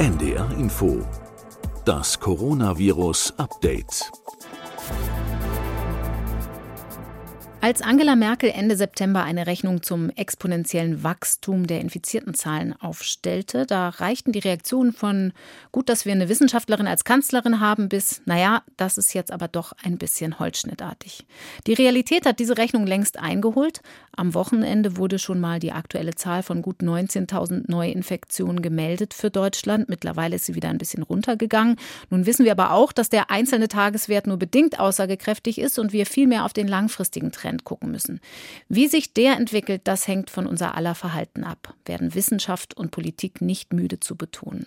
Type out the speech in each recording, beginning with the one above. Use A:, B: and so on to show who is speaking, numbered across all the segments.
A: NDR Info. Das Coronavirus Update.
B: Als Angela Merkel Ende September eine Rechnung zum exponentiellen Wachstum der infizierten Zahlen aufstellte, da reichten die Reaktionen von gut, dass wir eine Wissenschaftlerin als Kanzlerin haben, bis naja, das ist jetzt aber doch ein bisschen holzschnittartig. Die Realität hat diese Rechnung längst eingeholt. Am Wochenende wurde schon mal die aktuelle Zahl von gut 19.000 Neuinfektionen gemeldet für Deutschland. Mittlerweile ist sie wieder ein bisschen runtergegangen. Nun wissen wir aber auch, dass der einzelne Tageswert nur bedingt aussagekräftig ist und wir viel mehr auf den langfristigen Trend Trend gucken müssen. Wie sich der entwickelt, das hängt von unser aller Verhalten ab, werden Wissenschaft und Politik nicht müde zu betonen.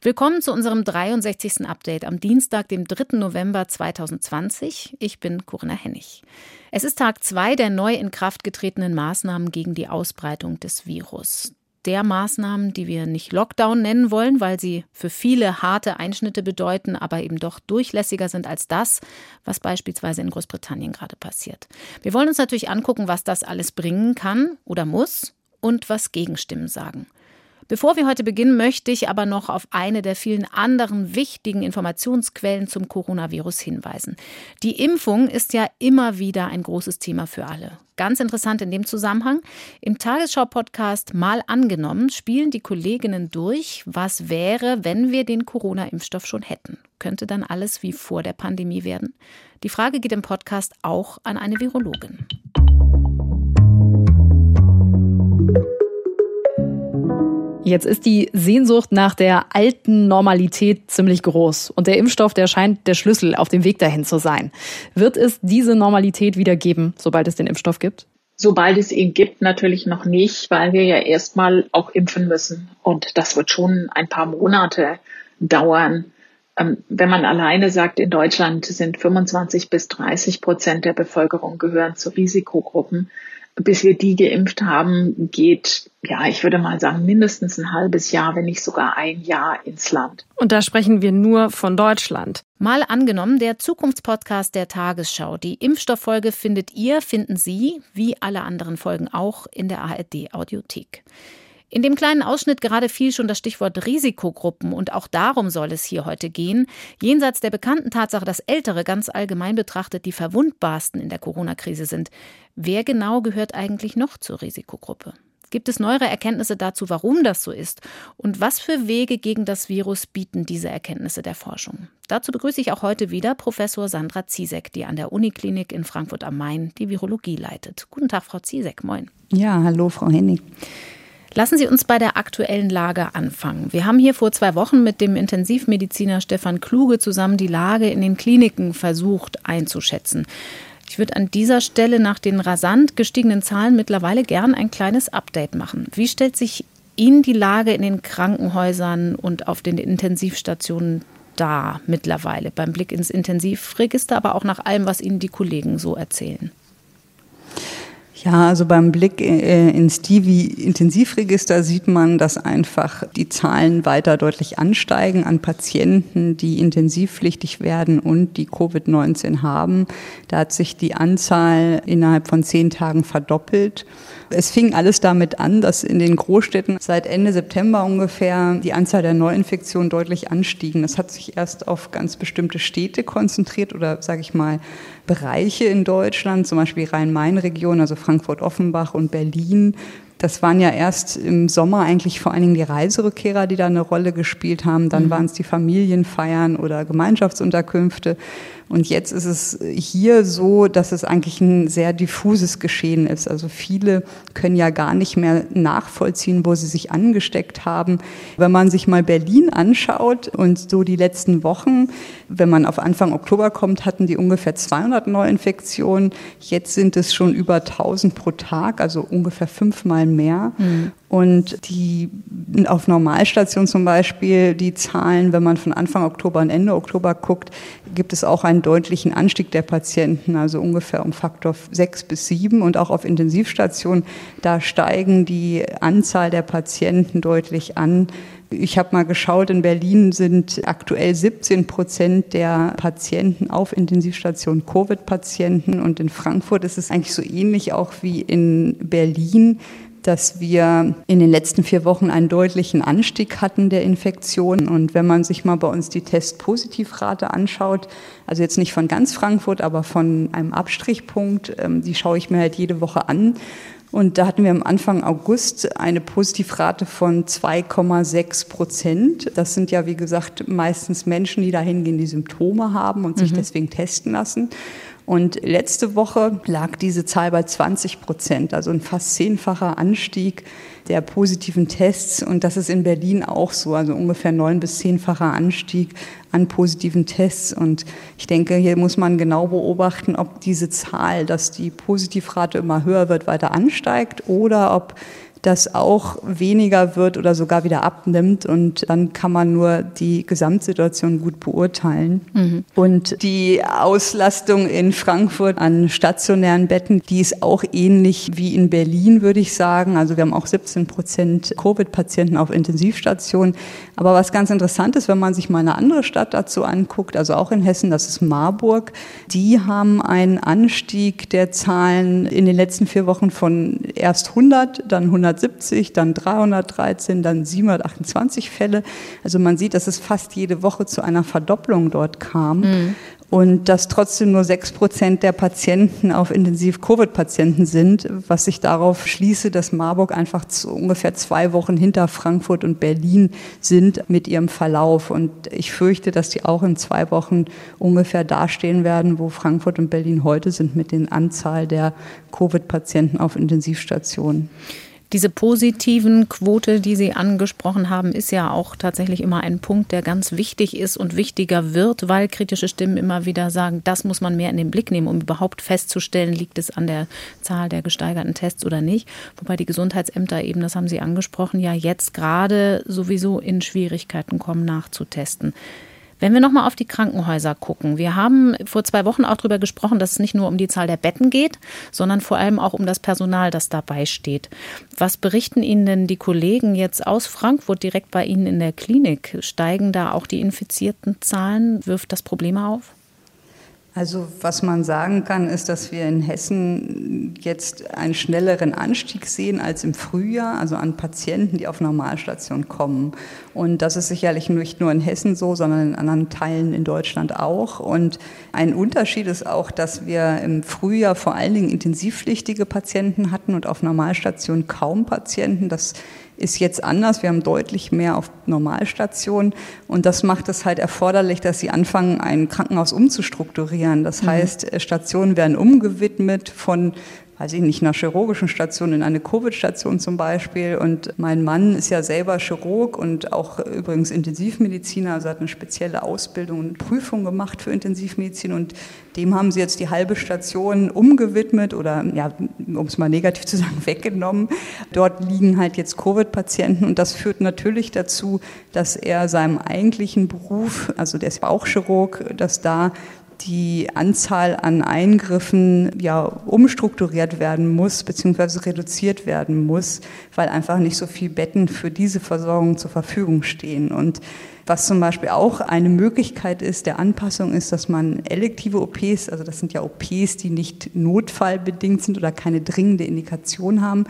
B: Willkommen zu unserem 63. Update am Dienstag, dem 3. November 2020. Ich bin Corinna Hennig. Es ist Tag zwei der neu in Kraft getretenen Maßnahmen gegen die Ausbreitung des Virus der Maßnahmen, die wir nicht Lockdown nennen wollen, weil sie für viele harte Einschnitte bedeuten, aber eben doch durchlässiger sind als das, was beispielsweise in Großbritannien gerade passiert. Wir wollen uns natürlich angucken, was das alles bringen kann oder muss und was Gegenstimmen sagen. Bevor wir heute beginnen, möchte ich aber noch auf eine der vielen anderen wichtigen Informationsquellen zum Coronavirus hinweisen. Die Impfung ist ja immer wieder ein großes Thema für alle. Ganz interessant in dem Zusammenhang, im Tagesschau-Podcast Mal angenommen spielen die Kolleginnen durch, was wäre, wenn wir den Corona-Impfstoff schon hätten. Könnte dann alles wie vor der Pandemie werden? Die Frage geht im Podcast auch an eine Virologin.
C: Jetzt ist die Sehnsucht nach der alten Normalität ziemlich groß und der Impfstoff, der scheint der Schlüssel auf dem Weg dahin zu sein. Wird es diese Normalität wieder geben, sobald es den Impfstoff gibt?
D: Sobald es ihn gibt, natürlich noch nicht, weil wir ja erstmal auch impfen müssen. Und das wird schon ein paar Monate dauern. Ähm, wenn man alleine sagt, in Deutschland sind 25 bis 30 Prozent der Bevölkerung gehören zu Risikogruppen, bis wir die geimpft haben, geht, ja, ich würde mal sagen, mindestens ein halbes Jahr, wenn nicht sogar ein Jahr ins Land.
C: Und da sprechen wir nur von Deutschland.
B: Mal angenommen, der Zukunftspodcast der Tagesschau. Die Impfstofffolge findet ihr, finden Sie, wie alle anderen Folgen auch, in der ARD Audiothek. In dem kleinen Ausschnitt gerade fiel schon das Stichwort Risikogruppen und auch darum soll es hier heute gehen. Jenseits der bekannten Tatsache, dass Ältere ganz allgemein betrachtet die verwundbarsten in der Corona-Krise sind. Wer genau gehört eigentlich noch zur Risikogruppe? Gibt es neuere Erkenntnisse dazu, warum das so ist? Und was für Wege gegen das Virus bieten diese Erkenntnisse der Forschung? Dazu begrüße ich auch heute wieder Professor Sandra Ziesek, die an der Uniklinik in Frankfurt am Main die Virologie leitet. Guten Tag, Frau Ziesek. Moin.
E: Ja, hallo, Frau Hennig.
B: Lassen Sie uns bei der aktuellen Lage anfangen. Wir haben hier vor zwei Wochen mit dem Intensivmediziner Stefan Kluge zusammen die Lage in den Kliniken versucht einzuschätzen. Ich würde an dieser Stelle nach den rasant gestiegenen Zahlen mittlerweile gern ein kleines Update machen. Wie stellt sich Ihnen die Lage in den Krankenhäusern und auf den Intensivstationen dar mittlerweile beim Blick ins Intensivregister, aber auch nach allem, was Ihnen die Kollegen so erzählen?
E: Ja, also beim Blick äh, ins Divi-Intensivregister sieht man, dass einfach die Zahlen weiter deutlich ansteigen an Patienten, die intensivpflichtig werden und die Covid-19 haben. Da hat sich die Anzahl innerhalb von zehn Tagen verdoppelt. Es fing alles damit an, dass in den Großstädten seit Ende September ungefähr die Anzahl der Neuinfektionen deutlich anstiegen. Das hat sich erst auf ganz bestimmte Städte konzentriert oder, sage ich mal, Bereiche in Deutschland, zum Beispiel Rhein-Main-Region, also Frankfurt-Offenbach und Berlin. Das waren ja erst im Sommer eigentlich vor allen Dingen die Reiserückkehrer, die da eine Rolle gespielt haben. Dann mhm. waren es die Familienfeiern oder Gemeinschaftsunterkünfte. Und jetzt ist es hier so, dass es eigentlich ein sehr diffuses Geschehen ist. Also viele können ja gar nicht mehr nachvollziehen, wo sie sich angesteckt haben. Wenn man sich mal Berlin anschaut und so die letzten Wochen, wenn man auf Anfang Oktober kommt, hatten die ungefähr 200 Neuinfektionen. Jetzt sind es schon über 1000 pro Tag, also ungefähr fünfmal mehr. Mhm. Und die auf Normalstation zum Beispiel, die Zahlen, wenn man von Anfang Oktober und Ende Oktober guckt, gibt es auch einen deutlichen Anstieg der Patienten, also ungefähr um Faktor sechs bis sieben. Und auch auf Intensivstationen, da steigen die Anzahl der Patienten deutlich an. Ich habe mal geschaut, in Berlin sind aktuell 17 Prozent der Patienten auf Intensivstationen Covid-Patienten und in Frankfurt ist es eigentlich so ähnlich auch wie in Berlin dass wir in den letzten vier Wochen einen deutlichen Anstieg hatten der Infektion. Und wenn man sich mal bei uns die Testpositivrate anschaut, also jetzt nicht von ganz Frankfurt, aber von einem Abstrichpunkt, ähm, die schaue ich mir halt jede Woche an. Und da hatten wir am Anfang August eine Positivrate von 2,6 Prozent. Das sind ja, wie gesagt, meistens Menschen, die da hingehen, die Symptome haben und sich mhm. deswegen testen lassen. Und letzte Woche lag diese Zahl bei 20 Prozent, also ein fast zehnfacher Anstieg der positiven Tests. Und das ist in Berlin auch so, also ungefähr neun bis zehnfacher Anstieg an positiven Tests. Und ich denke, hier muss man genau beobachten, ob diese Zahl, dass die Positivrate immer höher wird, weiter ansteigt oder ob das auch weniger wird oder sogar wieder abnimmt. Und dann kann man nur die Gesamtsituation gut beurteilen. Mhm. Und die Auslastung in Frankfurt an stationären Betten, die ist auch ähnlich wie in Berlin, würde ich sagen. Also wir haben auch 17 Prozent Covid-Patienten auf Intensivstationen. Aber was ganz interessant ist, wenn man sich mal eine andere Stadt dazu anguckt, also auch in Hessen, das ist Marburg, die haben einen Anstieg der Zahlen in den letzten vier Wochen von erst 100, dann 100 270, dann 313, dann 728 Fälle. Also man sieht, dass es fast jede Woche zu einer Verdopplung dort kam. Mhm. Und dass trotzdem nur sechs Prozent der Patienten auf Intensiv-Covid-Patienten sind, was ich darauf schließe, dass Marburg einfach zu ungefähr zwei Wochen hinter Frankfurt und Berlin sind mit ihrem Verlauf. Und ich fürchte, dass die auch in zwei Wochen ungefähr dastehen werden, wo Frankfurt und Berlin heute sind mit den Anzahl der Covid-Patienten auf Intensivstationen.
B: Diese positiven Quote, die Sie angesprochen haben, ist ja auch tatsächlich immer ein Punkt, der ganz wichtig ist und wichtiger wird, weil kritische Stimmen immer wieder sagen, das muss man mehr in den Blick nehmen, um überhaupt festzustellen, liegt es an der Zahl der gesteigerten Tests oder nicht. Wobei die Gesundheitsämter eben, das haben Sie angesprochen, ja jetzt gerade sowieso in Schwierigkeiten kommen, nachzutesten. Wenn wir nochmal auf die Krankenhäuser gucken, wir haben vor zwei Wochen auch darüber gesprochen, dass es nicht nur um die Zahl der Betten geht, sondern vor allem auch um das Personal, das dabei steht. Was berichten Ihnen denn die Kollegen jetzt aus Frankfurt direkt bei Ihnen in der Klinik? Steigen da auch die infizierten Zahlen? Wirft das Probleme auf?
E: Also was man sagen kann, ist, dass wir in Hessen jetzt einen schnelleren Anstieg sehen als im Frühjahr, also an Patienten, die auf Normalstation kommen. Und das ist sicherlich nicht nur in Hessen so, sondern in anderen Teilen in Deutschland auch. Und ein Unterschied ist auch, dass wir im Frühjahr vor allen Dingen intensivpflichtige Patienten hatten und auf Normalstation kaum Patienten. Das ist jetzt anders. Wir haben deutlich mehr auf Normalstationen und das macht es halt erforderlich, dass sie anfangen, ein Krankenhaus umzustrukturieren. Das mhm. heißt, Stationen werden umgewidmet von weiß ich nicht, einer chirurgischen Station in eine Covid-Station zum Beispiel. Und mein Mann ist ja selber Chirurg und auch übrigens Intensivmediziner, also hat eine spezielle Ausbildung und Prüfung gemacht für Intensivmedizin. Und dem haben sie jetzt die halbe Station umgewidmet oder, ja, um es mal negativ zu sagen, weggenommen. Dort liegen halt jetzt Covid-Patienten und das führt natürlich dazu, dass er seinem eigentlichen Beruf, also der ist Bauchchirurg, dass da die Anzahl an Eingriffen ja umstrukturiert werden muss, beziehungsweise reduziert werden muss, weil einfach nicht so viel Betten für diese Versorgung zur Verfügung stehen. Und was zum Beispiel auch eine Möglichkeit ist der Anpassung, ist, dass man elektive OPs, also das sind ja OPs, die nicht notfallbedingt sind oder keine dringende Indikation haben,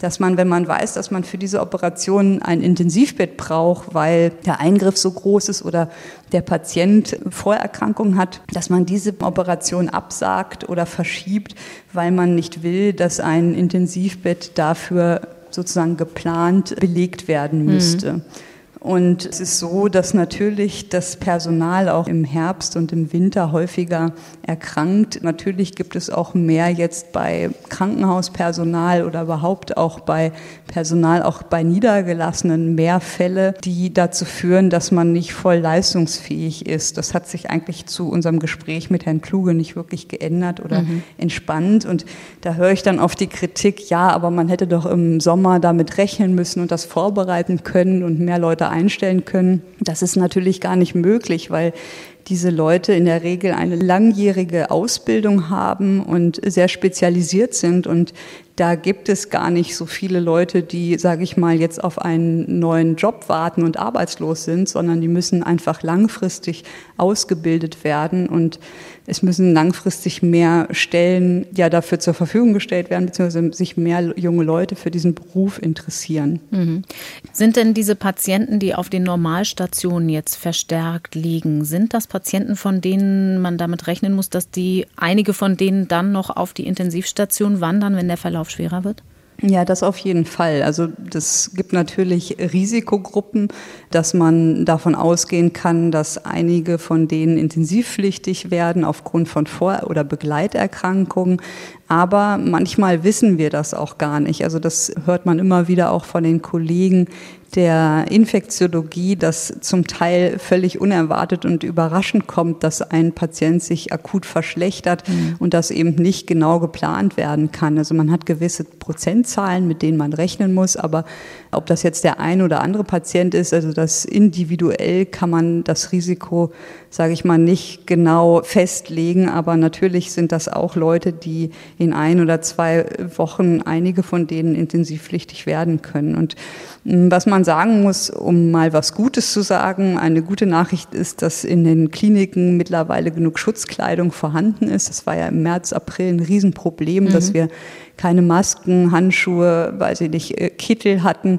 E: dass man, wenn man weiß, dass man für diese Operation ein Intensivbett braucht, weil der Eingriff so groß ist oder der Patient Vorerkrankungen hat, dass man diese Operation absagt oder verschiebt, weil man nicht will, dass ein Intensivbett dafür sozusagen geplant belegt werden müsste. Mhm. Und es ist so, dass natürlich das Personal auch im Herbst und im Winter häufiger erkrankt. Natürlich gibt es auch mehr jetzt bei Krankenhauspersonal oder überhaupt auch bei Personal, auch bei Niedergelassenen mehr Fälle, die dazu führen, dass man nicht voll leistungsfähig ist. Das hat sich eigentlich zu unserem Gespräch mit Herrn Kluge nicht wirklich geändert oder mhm. entspannt. Und da höre ich dann auf die Kritik, ja, aber man hätte doch im Sommer damit rechnen müssen und das vorbereiten können und mehr Leute einstellen können. Das ist natürlich gar nicht möglich, weil diese Leute in der Regel eine langjährige Ausbildung haben und sehr spezialisiert sind und da gibt es gar nicht so viele Leute, die, sage ich mal, jetzt auf einen neuen Job warten und arbeitslos sind, sondern die müssen einfach langfristig ausgebildet werden und es müssen langfristig mehr Stellen ja dafür zur Verfügung gestellt werden, beziehungsweise sich mehr junge Leute für diesen Beruf interessieren. Mhm.
B: Sind denn diese Patienten, die auf den Normalstationen jetzt verstärkt liegen, sind das Patienten, von denen man damit rechnen muss, dass die einige von denen dann noch auf die Intensivstation wandern, wenn der Verlauf schwerer wird?
E: Ja, das auf jeden Fall. Also das gibt natürlich Risikogruppen, dass man davon ausgehen kann, dass einige von denen intensivpflichtig werden aufgrund von Vor- oder Begleiterkrankungen. Aber manchmal wissen wir das auch gar nicht. Also das hört man immer wieder auch von den Kollegen, der Infektiologie, dass zum Teil völlig unerwartet und überraschend kommt, dass ein Patient sich akut verschlechtert mhm. und das eben nicht genau geplant werden kann. Also man hat gewisse Prozentzahlen, mit denen man rechnen muss, aber ob das jetzt der ein oder andere Patient ist, also das individuell kann man das Risiko, sage ich mal, nicht genau festlegen, aber natürlich sind das auch Leute, die in ein oder zwei Wochen einige von denen intensivpflichtig werden können. Und hm, was man sagen muss, um mal was Gutes zu sagen, eine gute Nachricht ist, dass in den Kliniken mittlerweile genug Schutzkleidung vorhanden ist. Das war ja im März, April ein Riesenproblem, mhm. dass wir keine Masken, Handschuhe, weiß ich nicht, äh, Kittel hatten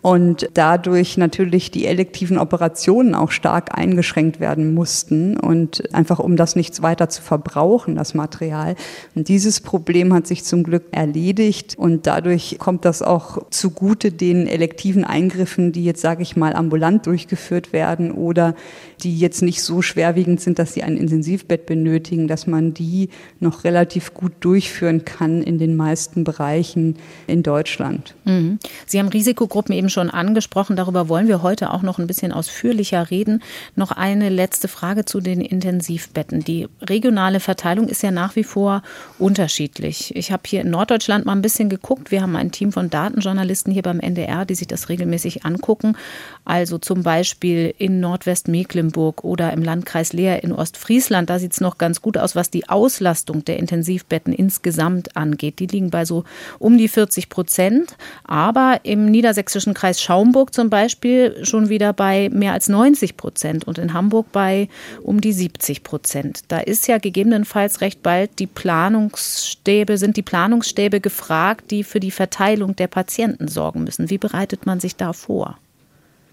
E: und dadurch natürlich die elektiven Operationen auch stark eingeschränkt werden mussten und einfach um das nicht weiter zu verbrauchen, das Material. Und dieses Problem hat sich zum Glück erledigt und dadurch kommt das auch zugute den elektiven Eingriffen, die jetzt, sage ich mal, ambulant durchgeführt werden oder die jetzt nicht so schwerwiegend sind, dass sie ein Intensivbett benötigen, dass man die noch relativ gut durchführen kann in den meisten Bereichen in Deutschland.
B: Mhm. Sie haben Risikogruppen eben schon angesprochen. Darüber wollen wir heute auch noch ein bisschen ausführlicher reden. Noch eine letzte Frage zu den Intensivbetten. Die regionale Verteilung ist ja nach wie vor unterschiedlich. Ich habe hier in Norddeutschland mal ein bisschen geguckt. Wir haben ein Team von Datenjournalisten hier beim NDR, die sich das regelmäßig angucken. Also zum Beispiel in Nordwestmecklenburg oder im Landkreis Leer in Ostfriesland. Da sieht es noch ganz gut aus, was die Auslastung der Intensivbetten insgesamt angeht. Die liegen bei so um die 40 Prozent. Aber im niedersächsischen Kreis Schaumburg zum Beispiel schon wieder bei mehr als 90 Prozent und in Hamburg bei um die 70 Prozent. Da ist ja gegebenenfalls recht bald die Planungsstäbe, sind die Planungsstäbe gefragt, die für die Verteilung der Patienten sorgen müssen. Wie bereitet man sich da vor?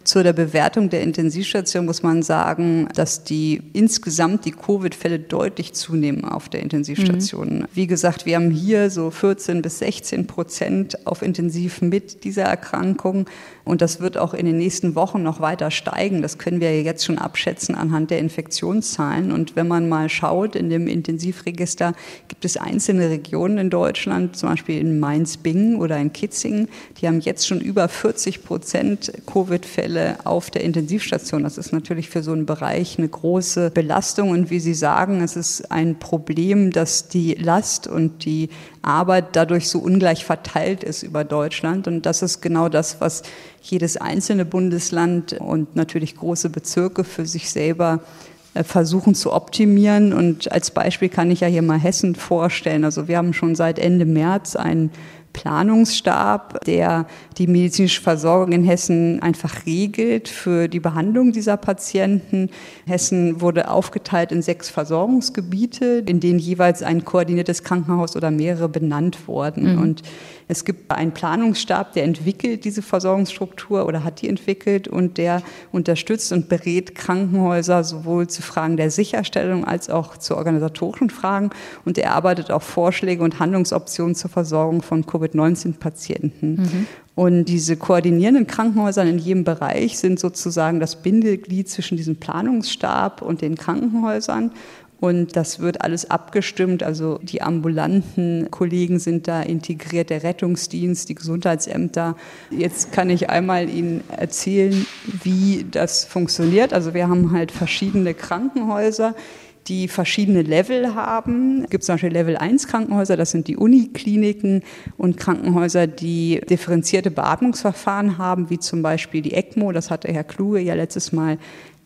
E: Zu der Bewertung der Intensivstation muss man sagen, dass die insgesamt die Covid-Fälle deutlich zunehmen auf der Intensivstation. Mhm. Wie gesagt, wir haben hier so 14 bis 16 Prozent auf Intensiv mit dieser Erkrankung. Und das wird auch in den nächsten Wochen noch weiter steigen. Das können wir jetzt schon abschätzen anhand der Infektionszahlen. Und wenn man mal schaut, in dem Intensivregister gibt es einzelne Regionen in Deutschland, zum Beispiel in Mainz-Bingen oder in Kitzingen, die haben jetzt schon über 40 Prozent Covid-Fälle auf der Intensivstation. Das ist natürlich für so einen Bereich eine große Belastung. Und wie Sie sagen, es ist ein Problem, dass die Last und die Arbeit dadurch so ungleich verteilt ist über Deutschland. Und das ist genau das, was jedes einzelne Bundesland und natürlich große Bezirke für sich selber äh, versuchen zu optimieren. Und als Beispiel kann ich ja hier mal Hessen vorstellen. Also wir haben schon seit Ende März einen Planungsstab, der die medizinische Versorgung in Hessen einfach regelt für die Behandlung dieser Patienten. Hessen wurde aufgeteilt in sechs Versorgungsgebiete, in denen jeweils ein koordiniertes Krankenhaus oder mehrere benannt wurden. Mhm. Und es gibt einen Planungsstab, der entwickelt diese Versorgungsstruktur oder hat die entwickelt und der unterstützt und berät Krankenhäuser sowohl zu Fragen der Sicherstellung als auch zu organisatorischen Fragen und er arbeitet auch Vorschläge und Handlungsoptionen zur Versorgung von Covid-19-Patienten. Mhm. Und diese koordinierenden Krankenhäuser in jedem Bereich sind sozusagen das Bindeglied zwischen diesem Planungsstab und den Krankenhäusern. Und das wird alles abgestimmt. Also die ambulanten Kollegen sind da integriert, der Rettungsdienst, die Gesundheitsämter. Jetzt kann ich einmal Ihnen erzählen, wie das funktioniert. Also wir haben halt verschiedene Krankenhäuser die verschiedene Level haben. Es gibt zum Beispiel Level 1 Krankenhäuser, das sind die Unikliniken und Krankenhäuser, die differenzierte Beatmungsverfahren haben, wie zum Beispiel die ECMO, das hatte Herr Kluge ja letztes Mal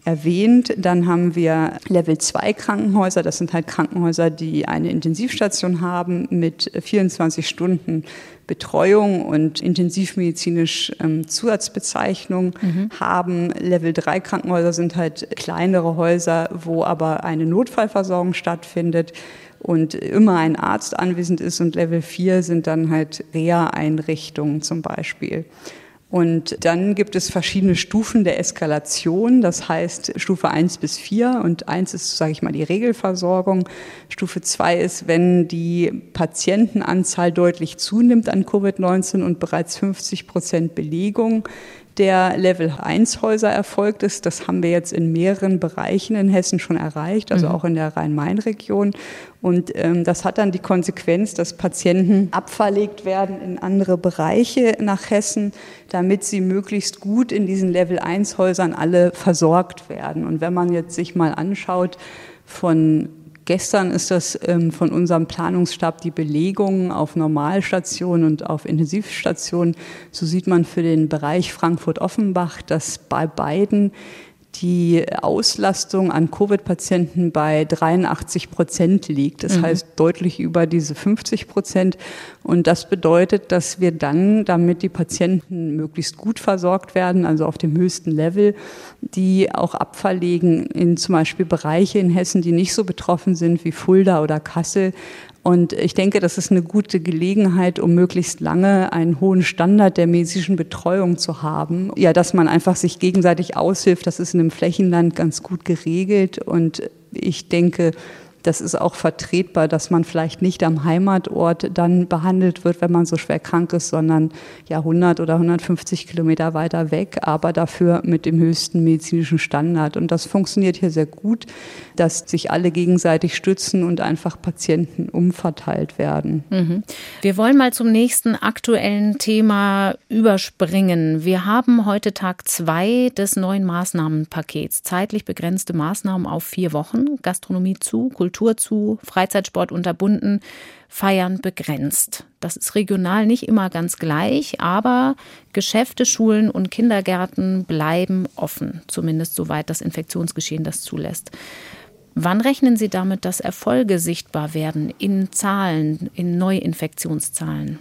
E: erwähnt. Dann haben wir Level 2 Krankenhäuser. Das sind halt Krankenhäuser, die eine Intensivstation haben mit 24 Stunden Betreuung und intensivmedizinisch ähm, Zusatzbezeichnung mhm. haben. Level 3 Krankenhäuser sind halt kleinere Häuser, wo aber eine Notfallversorgung stattfindet und immer ein Arzt anwesend ist. Und Level 4 sind dann halt Reha-Einrichtungen zum Beispiel. Und dann gibt es verschiedene Stufen der Eskalation. Das heißt Stufe 1 bis 4 und 1 ist, sage ich mal, die Regelversorgung. Stufe 2 ist, wenn die Patientenanzahl deutlich zunimmt an Covid-19 und bereits 50 Prozent Belegung der Level 1 Häuser erfolgt ist. Das haben wir jetzt in mehreren Bereichen in Hessen schon erreicht, also mhm. auch in der Rhein-Main-Region. Und ähm, das hat dann die Konsequenz, dass Patienten abverlegt werden in andere Bereiche nach Hessen, damit sie möglichst gut in diesen Level 1 Häusern alle versorgt werden. Und wenn man jetzt sich mal anschaut, von Gestern ist das ähm, von unserem Planungsstab die Belegung auf Normalstationen und auf Intensivstationen. So sieht man für den Bereich Frankfurt-Offenbach, dass bei beiden die Auslastung an Covid-Patienten bei 83 Prozent liegt. Das mhm. heißt deutlich über diese 50 Prozent. Und das bedeutet, dass wir dann, damit die Patienten möglichst gut versorgt werden, also auf dem höchsten Level, die auch abverlegen in zum Beispiel Bereiche in Hessen, die nicht so betroffen sind wie Fulda oder Kassel, und ich denke, das ist eine gute Gelegenheit, um möglichst lange einen hohen Standard der medizinischen Betreuung zu haben. Ja, dass man einfach sich gegenseitig aushilft, das ist in einem Flächenland ganz gut geregelt. Und ich denke, das ist auch vertretbar, dass man vielleicht nicht am Heimatort dann behandelt wird, wenn man so schwer krank ist, sondern ja 100 oder 150 Kilometer weiter weg, aber dafür mit dem höchsten medizinischen Standard. Und das funktioniert hier sehr gut, dass sich alle gegenseitig stützen und einfach Patienten umverteilt werden.
B: Mhm. Wir wollen mal zum nächsten aktuellen Thema überspringen. Wir haben heute Tag zwei des neuen Maßnahmenpakets. Zeitlich begrenzte Maßnahmen auf vier Wochen. Gastronomie zu, Kultur Kultur zu, Freizeitsport unterbunden, Feiern begrenzt. Das ist regional nicht immer ganz gleich, aber Geschäfte, Schulen und Kindergärten bleiben offen, zumindest soweit das Infektionsgeschehen das zulässt. Wann rechnen Sie damit, dass Erfolge sichtbar werden in Zahlen, in Neuinfektionszahlen?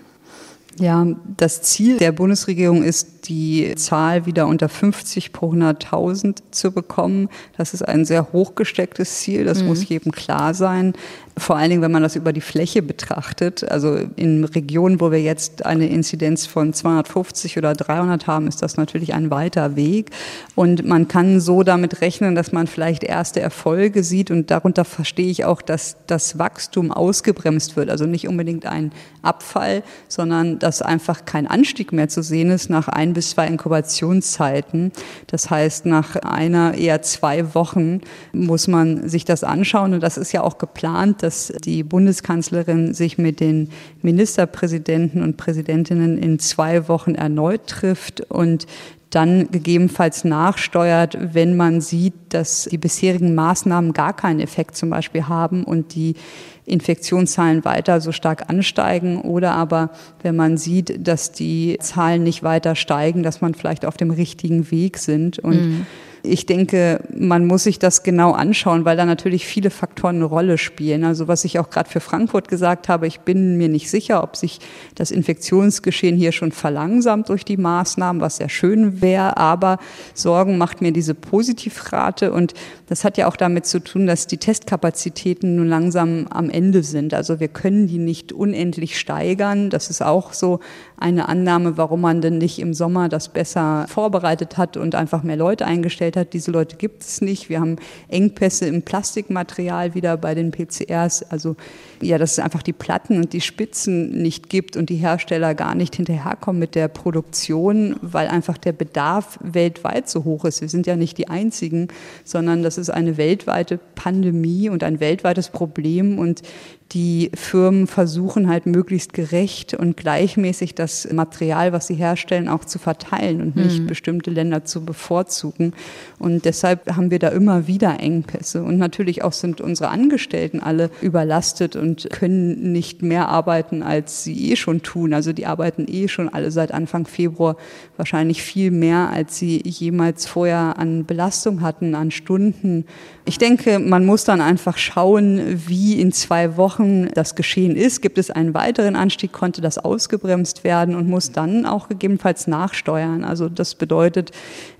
E: Ja, das Ziel der Bundesregierung ist, die Zahl wieder unter 50 pro 100.000 zu bekommen. Das ist ein sehr hochgestecktes Ziel, das mhm. muss jedem klar sein. Vor allen Dingen, wenn man das über die Fläche betrachtet. Also in Regionen, wo wir jetzt eine Inzidenz von 250 oder 300 haben, ist das natürlich ein weiter Weg. Und man kann so damit rechnen, dass man vielleicht erste Erfolge sieht. Und darunter verstehe ich auch, dass das Wachstum ausgebremst wird. Also nicht unbedingt ein Abfall, sondern dass einfach kein Anstieg mehr zu sehen ist nach ein bis zwei Inkubationszeiten. Das heißt, nach einer, eher zwei Wochen muss man sich das anschauen. Und das ist ja auch geplant, dass die Bundeskanzlerin sich mit den Ministerpräsidenten und Präsidentinnen in zwei Wochen erneut trifft und dann gegebenenfalls nachsteuert, wenn man sieht, dass die bisherigen Maßnahmen gar keinen Effekt zum Beispiel haben und die Infektionszahlen weiter so stark ansteigen. Oder aber wenn man sieht, dass die Zahlen nicht weiter steigen, dass man vielleicht auf dem richtigen Weg sind. Und mhm ich denke, man muss sich das genau anschauen, weil da natürlich viele Faktoren eine Rolle spielen. Also was ich auch gerade für Frankfurt gesagt habe, ich bin mir nicht sicher, ob sich das Infektionsgeschehen hier schon verlangsamt durch die Maßnahmen, was sehr schön wäre, aber Sorgen macht mir diese Positivrate und das hat ja auch damit zu tun, dass die Testkapazitäten nun langsam am Ende sind. Also wir können die nicht unendlich steigern. Das ist auch so eine Annahme, warum man denn nicht im Sommer das besser vorbereitet hat und einfach mehr Leute eingestellt hat. Diese Leute gibt es nicht. Wir haben Engpässe im Plastikmaterial wieder bei den PCRs. Also ja, dass es einfach die Platten und die Spitzen nicht gibt und die Hersteller gar nicht hinterherkommen mit der Produktion, weil einfach der Bedarf weltweit so hoch ist. Wir sind ja nicht die Einzigen, sondern das ist eine weltweite Pandemie und ein weltweites Problem und die Firmen versuchen halt möglichst gerecht und gleichmäßig das Material, was sie herstellen, auch zu verteilen und nicht mhm. bestimmte Länder zu bevorzugen. Und deshalb haben wir da immer wieder Engpässe. Und natürlich auch sind unsere Angestellten alle überlastet und können nicht mehr arbeiten, als sie eh schon tun. Also die arbeiten eh schon alle seit Anfang Februar wahrscheinlich viel mehr, als sie jemals vorher an Belastung hatten, an Stunden. Ich denke, man muss dann einfach schauen, wie in zwei Wochen das geschehen ist. Gibt es einen weiteren Anstieg, konnte das ausgebremst werden und muss dann auch gegebenenfalls nachsteuern. Also das bedeutet,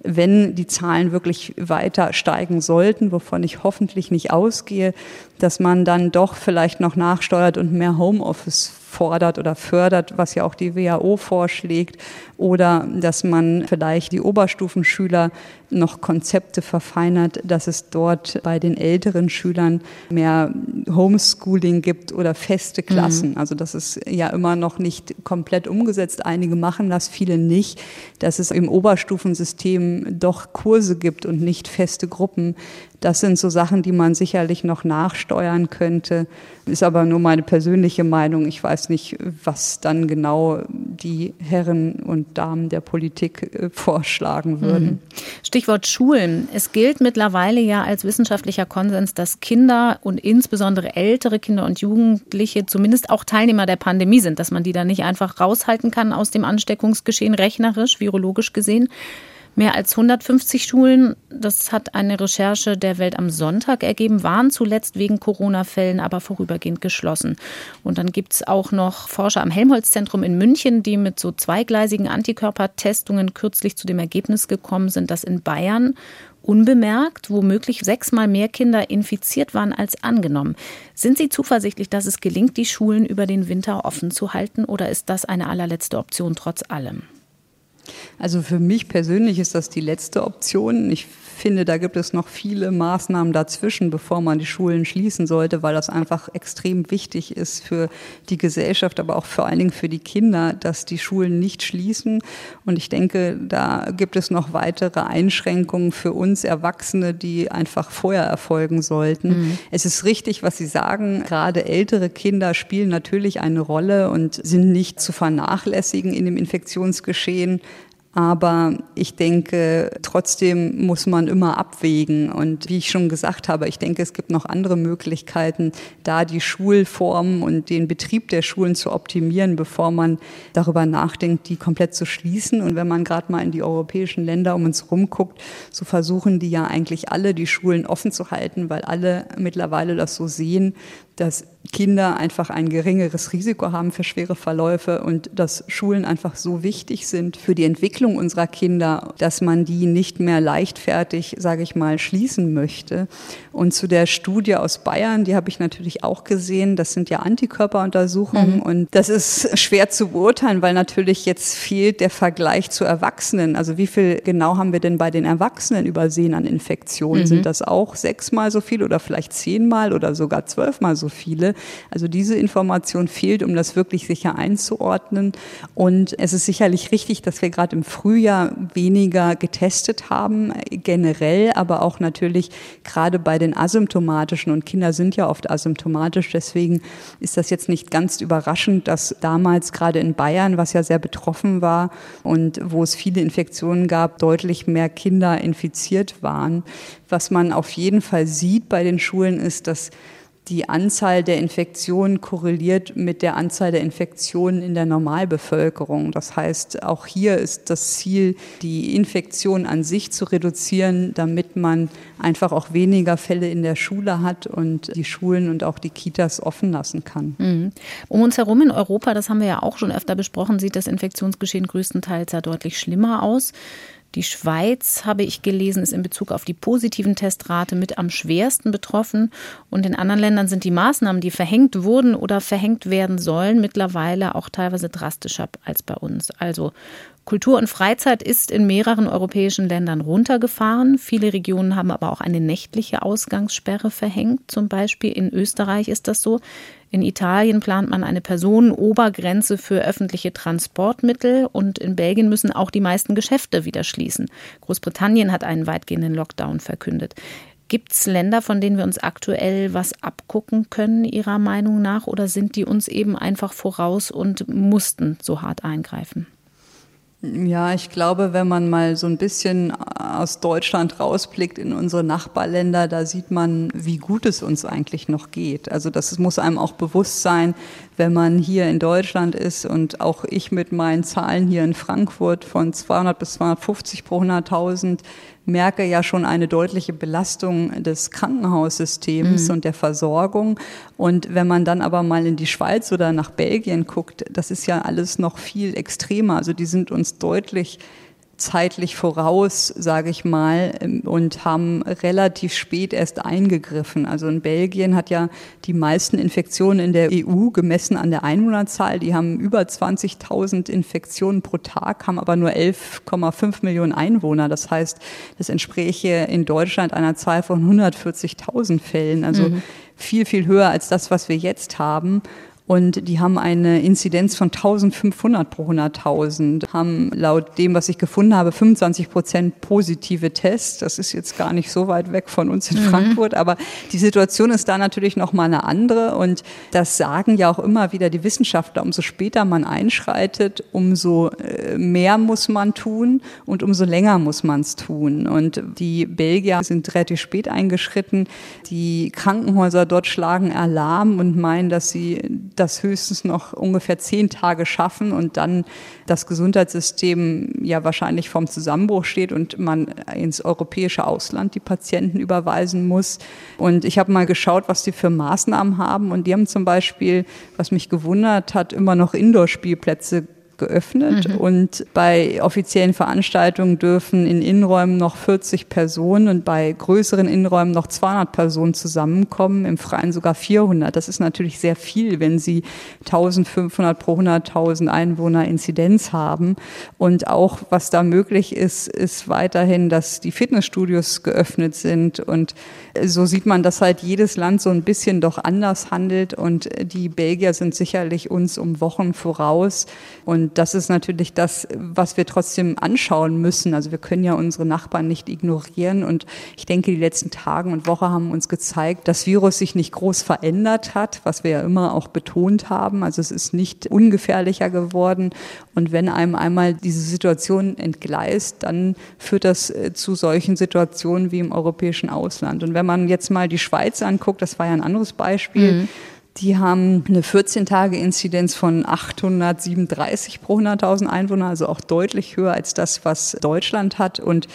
E: wenn die Zahlen wirklich weiter steigen sollten, wovon ich hoffentlich nicht ausgehe, dass man dann doch vielleicht noch nachsteuert und mehr Homeoffice fordert oder fördert, was ja auch die WHO vorschlägt, oder dass man vielleicht die Oberstufenschüler noch Konzepte verfeinert, dass es dort bei den älteren Schülern mehr Homeschooling gibt oder feste Klassen. Mhm. Also das ist ja immer noch nicht komplett umgesetzt. Einige machen das, viele nicht, dass es im Oberstufensystem doch Kurse gibt und nicht feste Gruppen. Das sind so Sachen, die man sicherlich noch nachsteuern könnte. Ist aber nur meine persönliche Meinung. Ich weiß nicht, was dann genau die Herren und Damen der Politik äh, vorschlagen würden. Mhm.
B: Stichwort Schulen. Es gilt mittlerweile ja als wissenschaftlicher Konsens, dass Kinder und insbesondere ältere Kinder und Jugendliche zumindest auch Teilnehmer der Pandemie sind, dass man die da nicht einfach raushalten kann aus dem Ansteckungsgeschehen rechnerisch, virologisch gesehen. Mehr als 150 Schulen, das hat eine Recherche der Welt am Sonntag ergeben, waren zuletzt wegen Corona-Fällen aber vorübergehend geschlossen. Und dann gibt es auch noch Forscher am Helmholtz-Zentrum in München, die mit so zweigleisigen Antikörpertestungen kürzlich zu dem Ergebnis gekommen sind, dass in Bayern unbemerkt womöglich sechsmal mehr Kinder infiziert waren als angenommen. Sind Sie zuversichtlich, dass es gelingt, die Schulen über den Winter offen zu halten oder ist das eine allerletzte Option trotz allem?
E: Also für mich persönlich ist das die letzte Option. Ich finde, da gibt es noch viele Maßnahmen dazwischen, bevor man die Schulen schließen sollte, weil das einfach extrem wichtig ist für die Gesellschaft, aber auch vor allen Dingen für die Kinder, dass die Schulen nicht schließen. Und ich denke, da gibt es noch weitere Einschränkungen für uns Erwachsene, die einfach vorher erfolgen sollten. Mhm. Es ist richtig, was Sie sagen. Gerade ältere Kinder spielen natürlich eine Rolle und sind nicht zu vernachlässigen in dem Infektionsgeschehen. Aber ich denke, trotzdem muss man immer abwägen. Und wie ich schon gesagt habe, ich denke, es gibt noch andere Möglichkeiten, da die Schulformen und den Betrieb der Schulen zu optimieren, bevor man darüber nachdenkt, die komplett zu schließen. Und wenn man gerade mal in die europäischen Länder um uns rumguckt, so versuchen die ja eigentlich alle, die Schulen offen zu halten, weil alle mittlerweile das so sehen, dass Kinder einfach ein geringeres Risiko haben für schwere Verläufe und dass Schulen einfach so wichtig sind für die Entwicklung unserer Kinder, dass man die nicht mehr leichtfertig, sage ich mal, schließen möchte. Und zu der Studie aus Bayern, die habe ich natürlich auch gesehen, das sind ja Antikörperuntersuchungen mhm. und das ist schwer zu beurteilen, weil natürlich jetzt fehlt der Vergleich zu Erwachsenen. Also wie viel genau haben wir denn bei den Erwachsenen übersehen an Infektionen? Mhm. Sind das auch sechsmal so viel oder vielleicht zehnmal oder sogar zwölfmal so viele? Also diese Information fehlt, um das wirklich sicher einzuordnen. Und es ist sicherlich richtig, dass wir gerade im Frühjahr weniger getestet haben, generell, aber auch natürlich gerade bei den asymptomatischen. Und Kinder sind ja oft asymptomatisch. Deswegen ist das jetzt nicht ganz überraschend, dass damals gerade in Bayern, was ja sehr betroffen war und wo es viele Infektionen gab, deutlich mehr Kinder infiziert waren. Was man auf jeden Fall sieht bei den Schulen ist, dass die Anzahl der Infektionen korreliert mit der Anzahl der Infektionen in der Normalbevölkerung. Das heißt, auch hier ist das Ziel, die Infektion an sich zu reduzieren, damit man einfach auch weniger Fälle in der Schule hat und die Schulen und auch die Kitas offen lassen kann.
B: Mhm. Um uns herum in Europa, das haben wir ja auch schon öfter besprochen, sieht das Infektionsgeschehen größtenteils ja deutlich schlimmer aus. Die Schweiz, habe ich gelesen, ist in Bezug auf die positiven Testrate mit am schwersten betroffen. Und in anderen Ländern sind die Maßnahmen, die verhängt wurden oder verhängt werden sollen, mittlerweile auch teilweise drastischer als bei uns. Also Kultur und Freizeit ist in mehreren europäischen Ländern runtergefahren. Viele Regionen haben aber auch eine nächtliche Ausgangssperre verhängt. Zum Beispiel in Österreich ist das so. In Italien plant man eine Personenobergrenze für öffentliche Transportmittel und in Belgien müssen auch die meisten Geschäfte wieder schließen. Großbritannien hat einen weitgehenden Lockdown verkündet. Gibt es Länder, von denen wir uns aktuell was abgucken können, Ihrer Meinung nach? Oder sind die uns eben einfach voraus und mussten so hart eingreifen?
E: Ja, ich glaube, wenn man mal so ein bisschen aus Deutschland rausblickt in unsere Nachbarländer, da sieht man, wie gut es uns eigentlich noch geht. Also das muss einem auch bewusst sein, wenn man hier in Deutschland ist und auch ich mit meinen Zahlen hier in Frankfurt von 200 bis 250 pro 100.000 merke ja schon eine deutliche Belastung des Krankenhaussystems mhm. und der Versorgung. Und wenn man dann aber mal in die Schweiz oder nach Belgien guckt, das ist ja alles noch viel extremer. Also die sind uns deutlich zeitlich voraus, sage ich mal, ähm, und haben relativ spät erst eingegriffen. Also in Belgien hat ja die meisten Infektionen in der EU gemessen an der Einwohnerzahl. Die haben über 20.000 Infektionen pro Tag, haben aber nur 11,5 Millionen Einwohner. Das heißt, das entspräche in Deutschland einer Zahl von 140.000 Fällen. Also mhm. viel, viel höher als das, was wir jetzt haben. Und die haben eine Inzidenz von 1500 pro 100.000, haben laut dem, was ich gefunden habe, 25 Prozent positive Tests. Das ist jetzt gar nicht so weit weg von uns in mhm. Frankfurt, aber die Situation ist da natürlich noch mal eine andere. Und das sagen ja auch immer wieder die Wissenschaftler. Umso später man einschreitet, umso äh, mehr muss man tun und umso länger muss man es tun. Und die Belgier sind relativ spät eingeschritten. Die Krankenhäuser dort schlagen Alarm und meinen, dass sie das höchstens noch ungefähr zehn Tage schaffen und dann das Gesundheitssystem ja wahrscheinlich vom Zusammenbruch steht und man ins europäische Ausland die Patienten überweisen muss. Und ich habe mal geschaut, was die für Maßnahmen haben. Und die haben zum Beispiel, was mich gewundert hat, immer noch Indoor-Spielplätze geöffnet mhm. und bei offiziellen Veranstaltungen dürfen in Innenräumen noch 40 Personen und bei größeren Innenräumen noch 200 Personen zusammenkommen, im Freien sogar 400. Das ist natürlich sehr viel, wenn Sie 1500 pro 100.000 Einwohner Inzidenz haben. Und auch was da möglich ist, ist weiterhin, dass die Fitnessstudios geöffnet sind und so sieht man, dass halt jedes Land so ein bisschen doch anders handelt und die Belgier sind sicherlich uns um Wochen voraus und das ist natürlich das, was wir trotzdem anschauen müssen. Also wir können ja unsere Nachbarn nicht ignorieren. Und ich denke, die letzten Tage und Woche haben uns gezeigt, dass Virus sich nicht groß verändert hat, was wir ja immer auch betont haben. Also es ist nicht ungefährlicher geworden. Und wenn einem einmal diese Situation entgleist, dann führt das äh, zu solchen Situationen wie im europäischen Ausland. Und wenn man jetzt mal die Schweiz anguckt, das war ja ein anderes Beispiel, mhm die haben eine 14-Tage-Inzidenz von 837 pro 100.000 Einwohner, also auch deutlich höher als das, was Deutschland hat. Und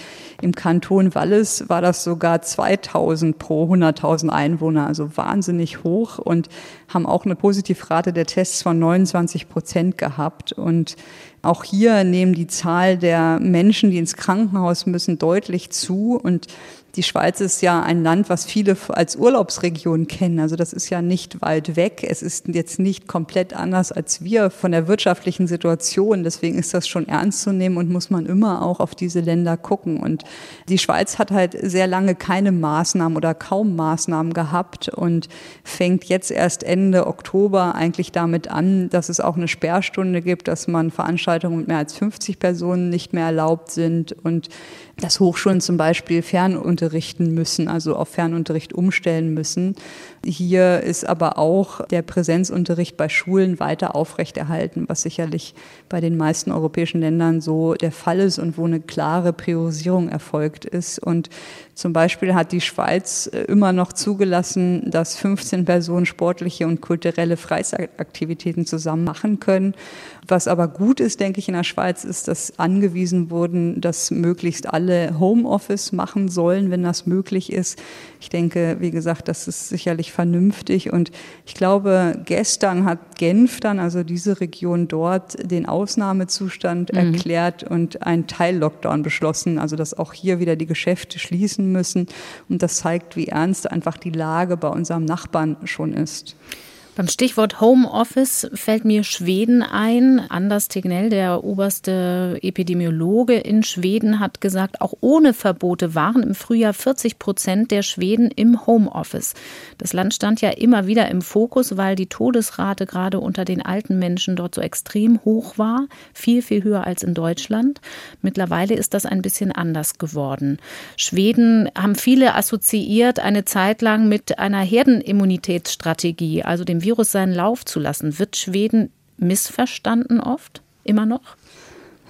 E: im Kanton Wallis war das sogar 2000 pro 100.000 Einwohner, also wahnsinnig hoch und haben auch eine Positivrate der Tests von 29 Prozent gehabt. Und auch hier nehmen die Zahl der Menschen, die ins Krankenhaus müssen, deutlich zu. Und die Schweiz ist ja ein Land, was viele als Urlaubsregion kennen. Also das ist ja nicht weit weg. Es ist jetzt nicht komplett anders als wir von der wirtschaftlichen Situation. Deswegen ist das schon ernst zu nehmen und muss man immer auch auf diese Länder gucken. Und die Schweiz hat halt sehr lange keine Maßnahmen oder kaum Maßnahmen gehabt und fängt jetzt erst Ende Oktober eigentlich damit an, dass es auch eine Sperrstunde gibt, dass man Veranstaltungen mit mehr als 50 Personen nicht mehr erlaubt sind und dass Hochschulen zum Beispiel fernunterrichten müssen, also auf Fernunterricht umstellen müssen. Hier ist aber auch der Präsenzunterricht bei Schulen weiter aufrechterhalten, was sicherlich bei den meisten europäischen Ländern so der Fall ist und wo eine klare Priorisierung erfolgt ist. Und zum Beispiel hat die Schweiz äh, immer noch zugelassen, dass 15 Personen sportliche und kulturelle Freizeitaktivitäten zusammen machen können. Was aber gut ist, denke ich, in der Schweiz ist, dass angewiesen wurden, dass möglichst alle Homeoffice machen sollen, wenn das möglich ist. Ich denke, wie gesagt, das ist sicherlich vernünftig. Und ich glaube, gestern hat Genf dann, also diese Region dort, den Ausnahmezustand mhm. erklärt und einen Teil-Lockdown beschlossen. Also, dass auch hier wieder die Geschäfte schließen müssen. Und das zeigt, wie ernst einfach die Lage bei unserem Nachbarn schon ist.
B: Beim Stichwort Homeoffice fällt mir Schweden ein. Anders Tegnell, der oberste Epidemiologe in Schweden, hat gesagt, auch ohne Verbote waren im Frühjahr 40 Prozent der Schweden im Homeoffice. Das Land stand ja immer wieder im Fokus, weil die Todesrate gerade unter den alten Menschen dort so extrem hoch war. Viel, viel höher als in Deutschland. Mittlerweile ist das ein bisschen anders geworden. Schweden haben viele assoziiert eine Zeit lang mit einer Herdenimmunitätsstrategie, also dem Virus seinen Lauf zu lassen. Wird Schweden missverstanden oft? Immer noch?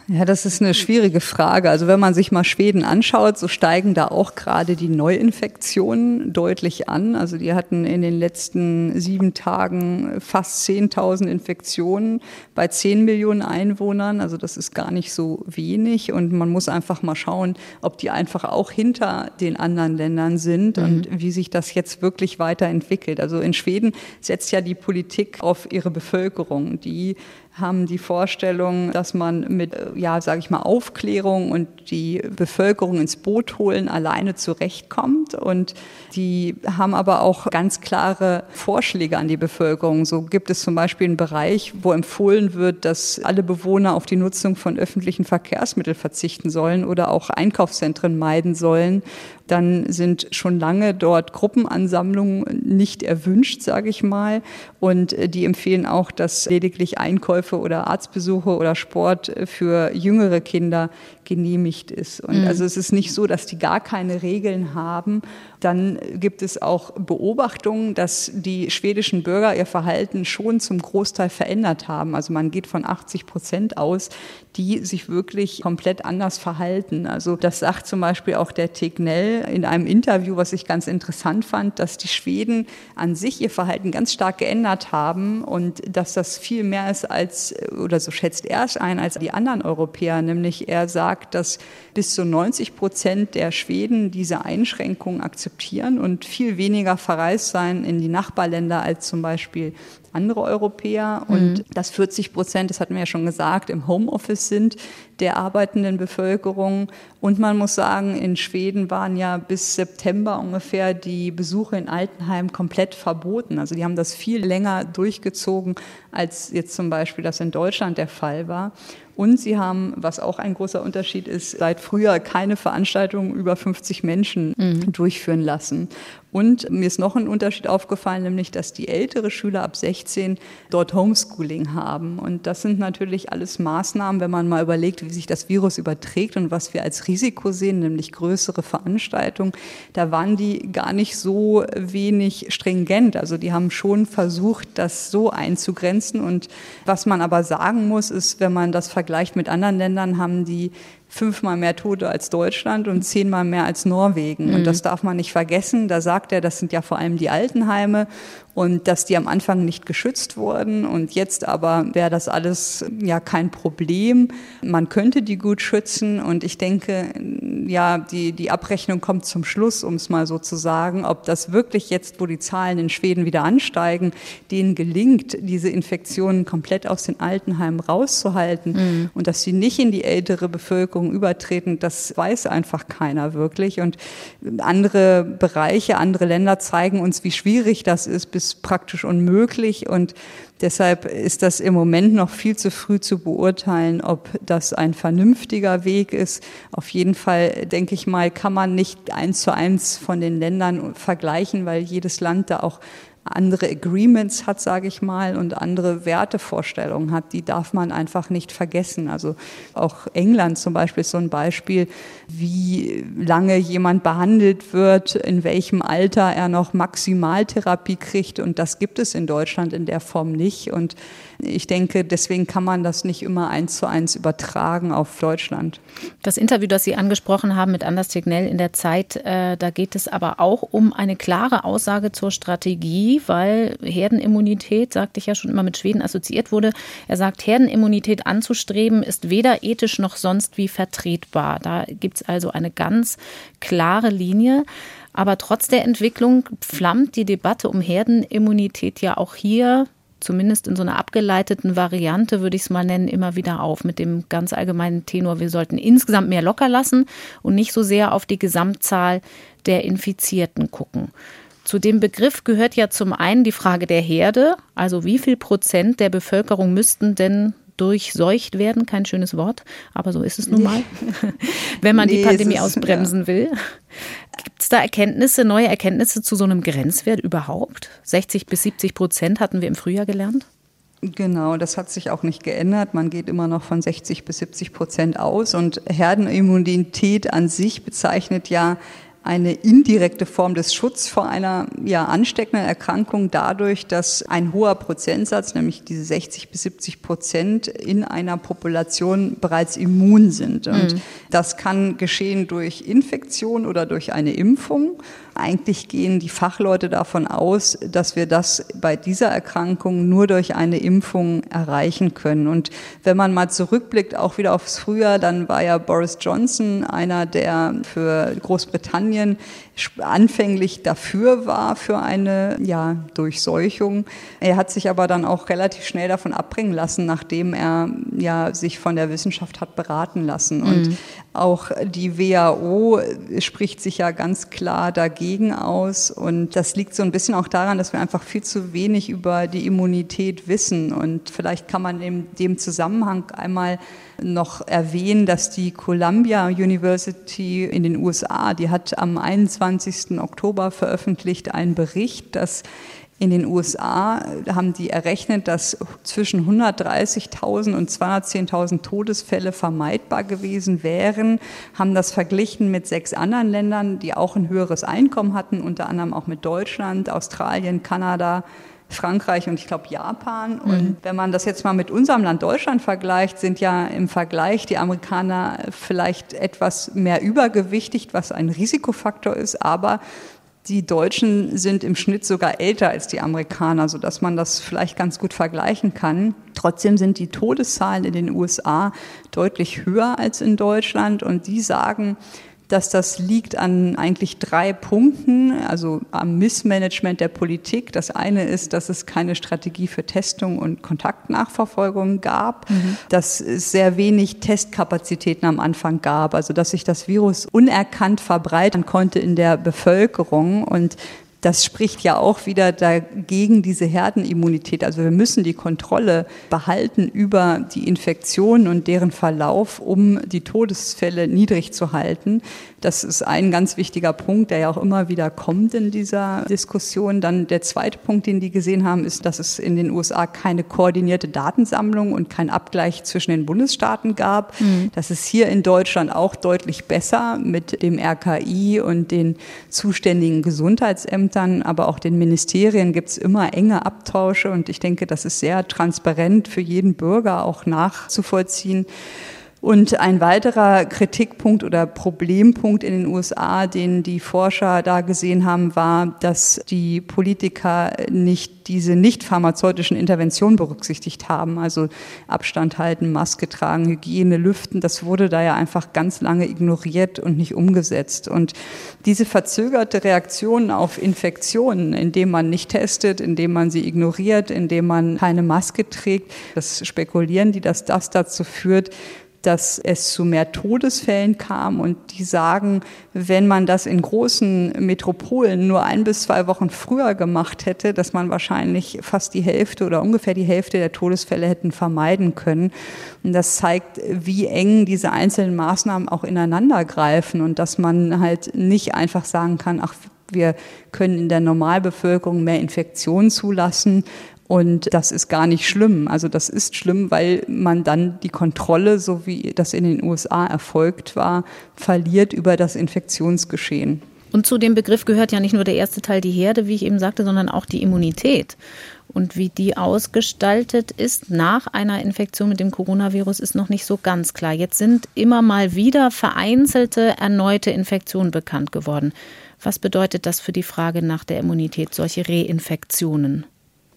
E: Ja, das ist eine schwierige Frage. Also wenn man sich mal Schweden anschaut, so steigen da auch gerade die Neuinfektionen deutlich an. Also die hatten in den letzten sieben Tagen fast 10.000 Infektionen bei 10 Millionen Einwohnern. Also das ist gar nicht so wenig. Und man muss einfach mal schauen, ob die einfach auch hinter den anderen Ländern sind mhm. und wie sich das jetzt wirklich weiterentwickelt. Also in Schweden setzt ja die Politik auf ihre Bevölkerung. Die haben die Vorstellung, dass man mit, ja, sage ich mal, Aufklärung und die Bevölkerung ins Boot holen alleine zurechtkommt. Und die haben aber auch ganz klare Vorschläge an die Bevölkerung. So gibt es zum Beispiel einen Bereich, wo empfohlen wird, dass alle Bewohner auf die Nutzung von öffentlichen Verkehrsmitteln verzichten sollen oder auch Einkaufszentren meiden sollen dann sind schon lange dort Gruppenansammlungen nicht erwünscht, sage ich mal. Und äh, die empfehlen auch, dass lediglich Einkäufe oder Arztbesuche oder Sport äh, für jüngere Kinder genehmigt ist. Und mhm. also es ist nicht so, dass die gar keine Regeln haben. Dann gibt es auch Beobachtungen, dass die schwedischen Bürger ihr Verhalten schon zum Großteil verändert haben. Also man geht von 80 Prozent aus, die sich wirklich komplett anders verhalten. Also das sagt zum Beispiel auch der Tegnell in einem Interview, was ich ganz interessant fand, dass die Schweden an sich ihr Verhalten ganz stark geändert haben und dass das viel mehr ist als, oder so schätzt er es ein, als die anderen Europäer. Nämlich er sagt, dass bis zu 90 Prozent der Schweden diese Einschränkungen akzeptieren und viel weniger verreist sein in die Nachbarländer als zum Beispiel andere Europäer und mhm. dass 40 Prozent, das hatten wir ja schon gesagt, im Homeoffice sind der arbeitenden Bevölkerung. Und man muss sagen, in Schweden waren ja bis September ungefähr die Besuche in Altenheim komplett verboten. Also die haben das viel länger durchgezogen, als jetzt zum Beispiel das in Deutschland der Fall war. Und sie haben, was auch ein großer Unterschied ist, seit früher keine Veranstaltungen über 50 Menschen mhm. durchführen lassen. Und mir ist noch ein Unterschied aufgefallen, nämlich, dass die ältere Schüler ab 16 dort Homeschooling haben. Und das sind natürlich alles Maßnahmen, wenn man mal überlegt, wie sich das Virus überträgt und was wir als Risiko sehen, nämlich größere Veranstaltungen. Da waren die gar nicht so wenig stringent. Also die haben schon versucht, das so einzugrenzen. Und was man aber sagen muss, ist, wenn man das vergleicht mit anderen Ländern, haben die fünfmal mehr Tote als Deutschland und zehnmal mehr als Norwegen. Mhm. Und das darf man nicht vergessen. Da sagt er, das sind ja vor allem die Altenheime und dass die am Anfang nicht geschützt wurden und jetzt aber wäre das alles ja kein Problem. Man könnte die gut schützen und ich denke, ja, die, die Abrechnung kommt zum Schluss, um es mal so zu sagen, ob das wirklich jetzt, wo die Zahlen in Schweden wieder ansteigen, denen gelingt, diese Infektionen komplett aus den Altenheimen rauszuhalten mhm. und dass sie nicht in die ältere Bevölkerung übertreten, das weiß einfach keiner wirklich. Und andere Bereiche, andere Länder zeigen uns, wie schwierig das ist, bis ist praktisch unmöglich und deshalb ist das im Moment noch viel zu früh zu beurteilen, ob das ein vernünftiger Weg ist. Auf jeden Fall, denke ich mal, kann man nicht eins zu eins von den Ländern vergleichen, weil jedes Land da auch andere Agreements hat, sage ich mal, und andere Wertevorstellungen hat, die darf man einfach nicht vergessen. Also auch England zum Beispiel ist so ein Beispiel, wie lange jemand behandelt wird, in welchem Alter er noch Maximaltherapie kriegt. Und das gibt es in Deutschland in der Form nicht. Und ich denke, deswegen kann man das nicht immer eins zu eins übertragen auf Deutschland.
B: Das Interview, das Sie angesprochen haben mit Anders Tegnell in der Zeit, äh, da geht es aber auch um eine klare Aussage zur Strategie, weil Herdenimmunität, sagte ich ja schon immer, mit Schweden assoziiert wurde. Er sagt, Herdenimmunität anzustreben ist weder ethisch noch sonst wie vertretbar. Da gibt es also eine ganz klare Linie. Aber trotz der Entwicklung flammt die Debatte um Herdenimmunität ja auch hier zumindest in so einer abgeleiteten Variante, würde ich es mal nennen, immer wieder auf mit dem ganz allgemeinen Tenor, wir sollten insgesamt mehr locker lassen und nicht so sehr auf die Gesamtzahl der Infizierten gucken. Zu dem Begriff gehört ja zum einen die Frage der Herde, also wie viel Prozent der Bevölkerung müssten denn durchseucht werden, kein schönes Wort, aber so ist es nun mal, wenn man nee, die Pandemie ist, ausbremsen ja. will. Gibt es da Erkenntnisse, neue Erkenntnisse zu so einem Grenzwert überhaupt? 60 bis 70 Prozent hatten wir im Frühjahr gelernt.
E: Genau, das hat sich auch nicht geändert. Man geht immer noch von 60 bis 70 Prozent aus. Und Herdenimmunität an sich bezeichnet ja eine indirekte Form des Schutzes vor einer ja, ansteckenden Erkrankung dadurch, dass ein hoher Prozentsatz, nämlich diese 60 bis 70 Prozent in einer Population bereits immun sind. Und mhm. das kann geschehen durch Infektion oder durch eine Impfung. Eigentlich gehen die Fachleute davon aus, dass wir das bei dieser Erkrankung nur durch eine Impfung erreichen können. Und wenn man mal zurückblickt, auch wieder aufs Frühjahr, dann war ja Boris Johnson einer, der für Großbritannien anfänglich dafür war für eine ja, Durchseuchung. Er hat sich aber dann auch relativ schnell davon abbringen lassen, nachdem er ja sich von der Wissenschaft hat beraten lassen. Mhm. Und auch die WHO spricht sich ja ganz klar dagegen aus. Und das liegt so ein bisschen auch daran, dass wir einfach viel zu wenig über die Immunität wissen. Und vielleicht kann man in dem Zusammenhang einmal noch erwähnen, dass die Columbia University in den USA, die hat am 21. Oktober veröffentlicht einen Bericht, dass in den USA haben die errechnet, dass zwischen 130.000 und 210.000 Todesfälle vermeidbar gewesen wären, haben das verglichen mit sechs anderen Ländern, die auch ein höheres Einkommen hatten, unter anderem auch mit Deutschland, Australien, Kanada, Frankreich und ich glaube Japan. Und mhm. wenn man das jetzt mal mit unserem Land Deutschland vergleicht, sind ja im Vergleich die Amerikaner vielleicht etwas mehr übergewichtig, was ein Risikofaktor ist, aber die Deutschen sind im Schnitt sogar älter als die Amerikaner, so dass man das vielleicht ganz gut vergleichen kann. Trotzdem sind die Todeszahlen in den USA deutlich höher als in Deutschland und die sagen, dass das liegt an eigentlich drei Punkten, also am Missmanagement der Politik. Das eine ist, dass es keine Strategie für Testung und Kontaktnachverfolgung gab, mhm. dass es sehr wenig Testkapazitäten am Anfang gab, also dass sich das Virus unerkannt verbreiten konnte in der Bevölkerung und das spricht ja auch wieder dagegen diese Herdenimmunität. Also wir müssen die Kontrolle behalten über die Infektionen und deren Verlauf, um die Todesfälle niedrig zu halten. Das ist ein ganz wichtiger Punkt, der ja auch immer wieder kommt in dieser Diskussion. Dann der zweite Punkt, den die gesehen haben, ist, dass es in den USA keine koordinierte Datensammlung und kein Abgleich zwischen den Bundesstaaten gab. Mhm. Das ist hier in Deutschland auch deutlich besser mit dem RKI und den zuständigen Gesundheitsämtern, aber auch den Ministerien gibt es immer enge Abtausche und ich denke, das ist sehr transparent für jeden Bürger auch nachzuvollziehen. Und ein weiterer Kritikpunkt oder Problempunkt in den USA, den die Forscher da gesehen haben, war, dass die Politiker nicht diese nicht pharmazeutischen Interventionen berücksichtigt haben. Also Abstand halten, Maske tragen, Hygiene, Lüften. Das wurde da ja einfach ganz lange ignoriert und nicht umgesetzt. Und diese verzögerte Reaktion auf Infektionen, indem man nicht testet, indem man sie ignoriert, indem man keine Maske trägt, das spekulieren die, dass das dazu führt, dass es zu mehr Todesfällen kam. Und die sagen, wenn man das in großen Metropolen nur ein bis zwei Wochen früher gemacht hätte, dass man wahrscheinlich fast die Hälfte oder ungefähr die Hälfte der Todesfälle hätten vermeiden können. Und das zeigt, wie eng diese einzelnen Maßnahmen auch ineinander greifen und dass man halt nicht einfach sagen kann, ach, wir können in der Normalbevölkerung mehr Infektionen zulassen und das ist gar nicht schlimm. Also das ist schlimm, weil man dann die Kontrolle, so wie das in den USA erfolgt war, verliert über das Infektionsgeschehen.
B: Und zu dem Begriff gehört ja nicht nur der erste Teil, die Herde, wie ich eben sagte, sondern auch die Immunität. Und wie die ausgestaltet ist nach einer Infektion mit dem Coronavirus, ist noch nicht so ganz klar. Jetzt sind immer mal wieder vereinzelte erneute Infektionen bekannt geworden. Was bedeutet das für die Frage nach der Immunität, solche Reinfektionen?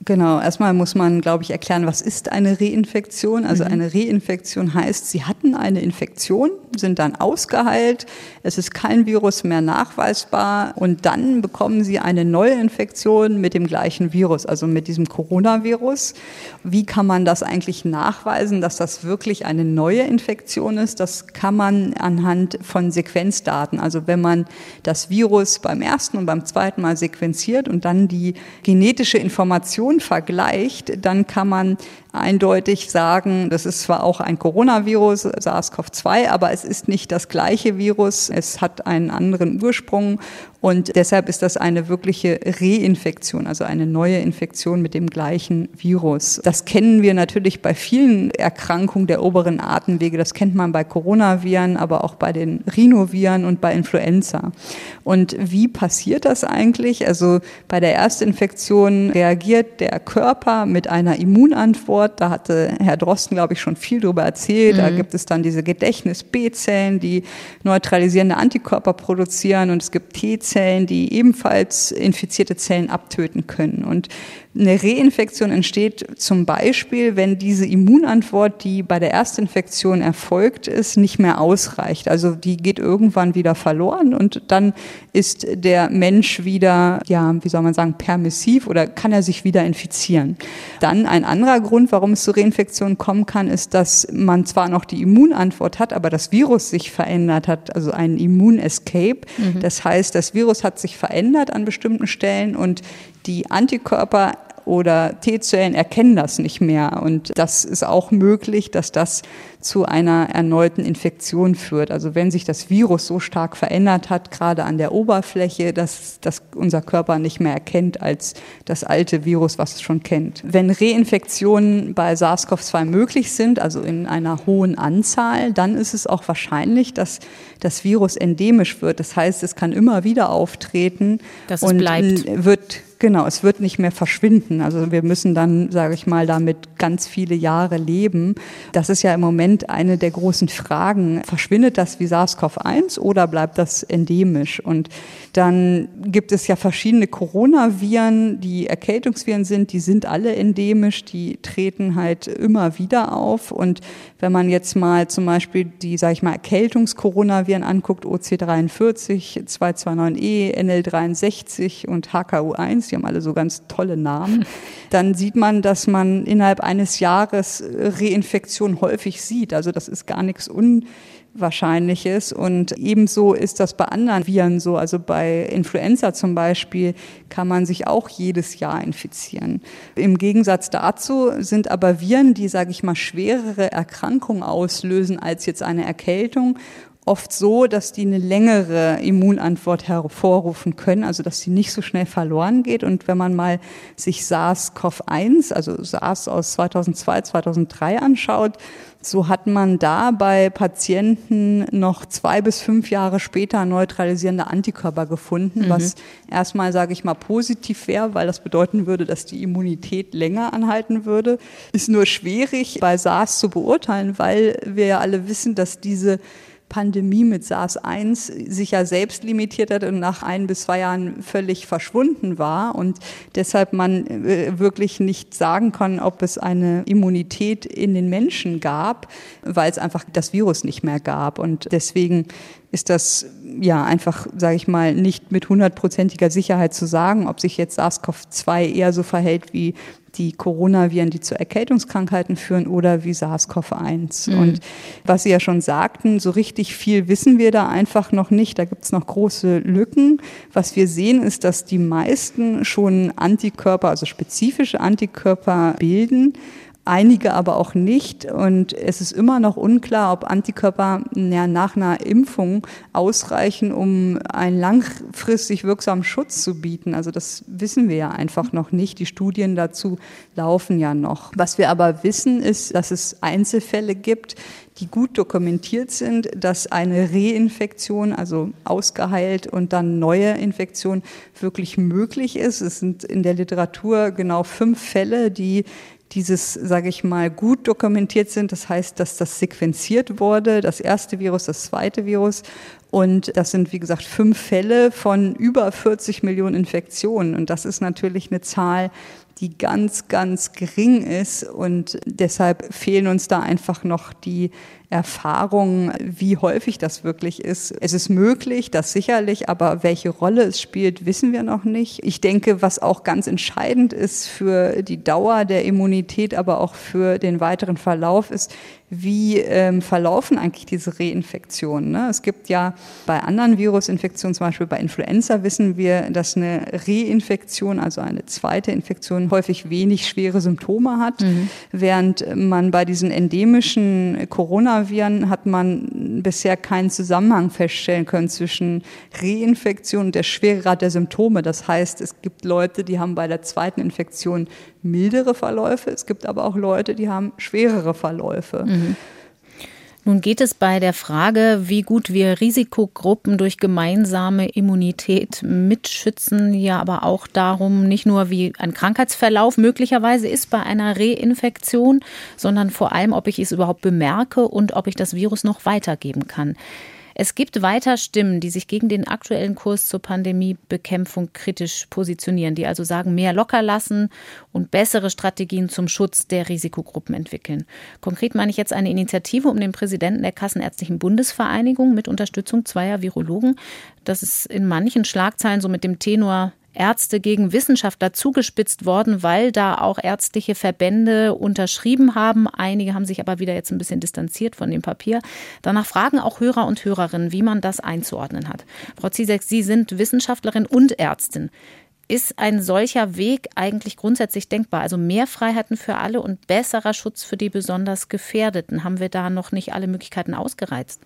E: Genau, erstmal muss man, glaube ich, erklären, was ist eine Reinfektion. Also mhm. eine Reinfektion heißt, Sie hatten eine Infektion, sind dann ausgeheilt, es ist kein Virus mehr nachweisbar und dann bekommen sie eine neue Infektion mit dem gleichen Virus, also mit diesem Coronavirus. Wie kann man das eigentlich nachweisen, dass das wirklich eine neue Infektion ist? Das kann man anhand von Sequenzdaten. Also wenn man das Virus beim ersten und beim zweiten Mal sequenziert und dann die genetische Information vergleicht, dann kann man eindeutig sagen, das ist zwar auch ein Coronavirus, SARS-CoV-2, aber es ist nicht das gleiche Virus. Es hat einen anderen Ursprung und deshalb ist das eine wirkliche Reinfektion, also eine neue Infektion mit dem gleichen Virus. Das kennen wir natürlich bei vielen Erkrankungen der oberen Atemwege. Das kennt man bei Coronaviren, aber auch bei den Rhinoviren und bei Influenza. Und wie passiert das eigentlich? Also bei der Erstinfektion reagiert der Körper mit einer Immunantwort. Da hatte Herr Drosten, glaube ich, schon viel darüber erzählt. Mhm. Da gibt es dann diese Gedächtnis-B-Zellen, die neutralisierende Antikörper produzieren und es gibt T-Zellen, Zellen, die ebenfalls infizierte Zellen abtöten können. Und eine Reinfektion entsteht zum Beispiel, wenn diese Immunantwort, die bei der Erstinfektion erfolgt ist, nicht mehr ausreicht. Also die geht irgendwann wieder verloren und dann ist der Mensch wieder, ja, wie soll man sagen, permissiv oder kann er sich wieder infizieren. Dann ein anderer Grund, warum es zu Reinfektionen kommen kann, ist, dass man zwar noch die Immunantwort hat, aber das Virus sich verändert hat, also ein Immunescape. Mhm. Das heißt, das Virus hat sich verändert an bestimmten Stellen und die Antikörper oder T-Zellen erkennen das nicht mehr. Und das ist auch möglich, dass das zu einer erneuten Infektion führt. Also wenn sich das Virus so stark verändert hat, gerade an der Oberfläche, dass, dass unser Körper nicht mehr erkennt als das alte Virus, was es schon kennt. Wenn Reinfektionen bei SARS-CoV-2 möglich sind, also in einer hohen Anzahl, dann ist es auch wahrscheinlich, dass das Virus endemisch wird. Das heißt, es kann immer wieder auftreten
B: dass
E: und
B: bleibt.
E: wird Genau, es wird nicht mehr verschwinden. Also wir müssen dann, sage ich mal, damit ganz viele Jahre leben. Das ist ja im Moment eine der großen Fragen. Verschwindet das wie SARS-CoV-1 oder bleibt das endemisch? Und dann gibt es ja verschiedene Coronaviren, die Erkältungsviren sind, die sind alle endemisch, die treten halt immer wieder auf. Und wenn man jetzt mal zum Beispiel die, sage ich mal, Erkältungs-Coronaviren anguckt, OC43, 229E, NL63 und HKU1, die haben alle so ganz tolle Namen, dann sieht man, dass man innerhalb eines Jahres Reinfektion häufig sieht. Also das ist gar nichts Unwahrscheinliches. Und ebenso ist das bei anderen Viren so. Also bei Influenza zum Beispiel kann man sich auch jedes Jahr infizieren. Im Gegensatz dazu sind aber Viren, die, sage ich mal, schwerere Erkrankungen auslösen als jetzt eine Erkältung oft so, dass die eine längere Immunantwort hervorrufen können, also dass sie nicht so schnell verloren geht. Und wenn man mal sich SARS-CoV-1, also SARS aus 2002, 2003 anschaut, so hat man da bei Patienten noch zwei bis fünf Jahre später neutralisierende Antikörper gefunden, mhm. was erstmal, sage ich mal, positiv wäre, weil das bedeuten würde, dass die Immunität länger anhalten würde. Ist nur schwierig bei SARS zu beurteilen, weil wir ja alle wissen, dass diese Pandemie mit SARS-1 sich ja selbst limitiert hat und nach ein bis zwei Jahren völlig verschwunden war und deshalb man äh, wirklich nicht sagen kann, ob es eine Immunität in den Menschen gab, weil es einfach das Virus nicht mehr gab. Und deswegen ist das ja einfach, sage ich mal, nicht mit hundertprozentiger Sicherheit zu sagen, ob sich jetzt SARS-CoV-2 eher so verhält wie die Coronaviren, die zu Erkältungskrankheiten führen oder wie SARS-CoV-1. Mhm. Und was Sie ja schon sagten, so richtig viel wissen wir da einfach noch nicht. Da gibt es noch große Lücken. Was wir sehen, ist, dass die meisten schon Antikörper, also spezifische Antikörper bilden einige aber auch nicht. Und es ist immer noch unklar, ob Antikörper ja, nach einer Impfung ausreichen, um einen langfristig wirksamen Schutz zu bieten. Also das wissen wir ja einfach noch nicht. Die Studien dazu laufen ja noch. Was wir aber wissen, ist, dass es Einzelfälle gibt, die gut dokumentiert sind, dass eine Reinfektion, also ausgeheilt und dann neue Infektion wirklich möglich ist. Es sind in der Literatur genau fünf Fälle, die dieses, sage ich mal, gut dokumentiert sind. Das heißt, dass das sequenziert wurde, das erste Virus, das zweite Virus. Und das sind, wie gesagt, fünf Fälle von über 40 Millionen Infektionen. Und das ist natürlich eine Zahl, die ganz, ganz gering ist. Und deshalb fehlen uns da einfach noch die Erfahrung, wie häufig das wirklich ist. Es ist möglich, das sicherlich, aber welche Rolle es spielt, wissen wir noch nicht. Ich denke, was auch ganz entscheidend ist für die Dauer der Immunität, aber auch für den weiteren Verlauf, ist, wie ähm, verlaufen eigentlich diese Reinfektionen. Ne? Es gibt ja bei anderen Virusinfektionen, zum Beispiel bei Influenza, wissen wir, dass eine Reinfektion, also eine zweite Infektion, häufig wenig schwere Symptome hat, mhm. während man bei diesen endemischen Coronaviren hat man bisher keinen Zusammenhang feststellen können zwischen Reinfektion und der Schweregrad der Symptome. Das heißt, es gibt Leute, die haben bei der zweiten Infektion mildere Verläufe, es gibt aber auch Leute, die haben schwerere Verläufe. Mhm.
B: Nun geht es bei der Frage, wie gut wir Risikogruppen durch gemeinsame Immunität mitschützen, ja aber auch darum, nicht nur wie ein Krankheitsverlauf möglicherweise ist bei einer Reinfektion, sondern vor allem, ob ich es überhaupt bemerke und ob ich das Virus noch weitergeben kann. Es gibt weiter Stimmen, die sich gegen den aktuellen Kurs zur Pandemiebekämpfung kritisch positionieren, die also sagen, mehr locker lassen und bessere Strategien zum Schutz der Risikogruppen entwickeln. Konkret meine ich jetzt eine Initiative um den Präsidenten der Kassenärztlichen Bundesvereinigung mit Unterstützung zweier Virologen. Das ist in manchen Schlagzeilen so mit dem Tenor Ärzte gegen Wissenschaftler zugespitzt worden, weil da auch ärztliche Verbände unterschrieben haben. Einige haben sich aber wieder jetzt ein bisschen distanziert von dem Papier. Danach fragen auch Hörer und Hörerinnen, wie man das einzuordnen hat. Frau Ziesek, Sie sind Wissenschaftlerin und Ärztin. Ist ein solcher Weg eigentlich grundsätzlich denkbar? Also mehr Freiheiten für alle und besserer Schutz für die besonders Gefährdeten. Haben wir da noch nicht alle Möglichkeiten ausgereizt?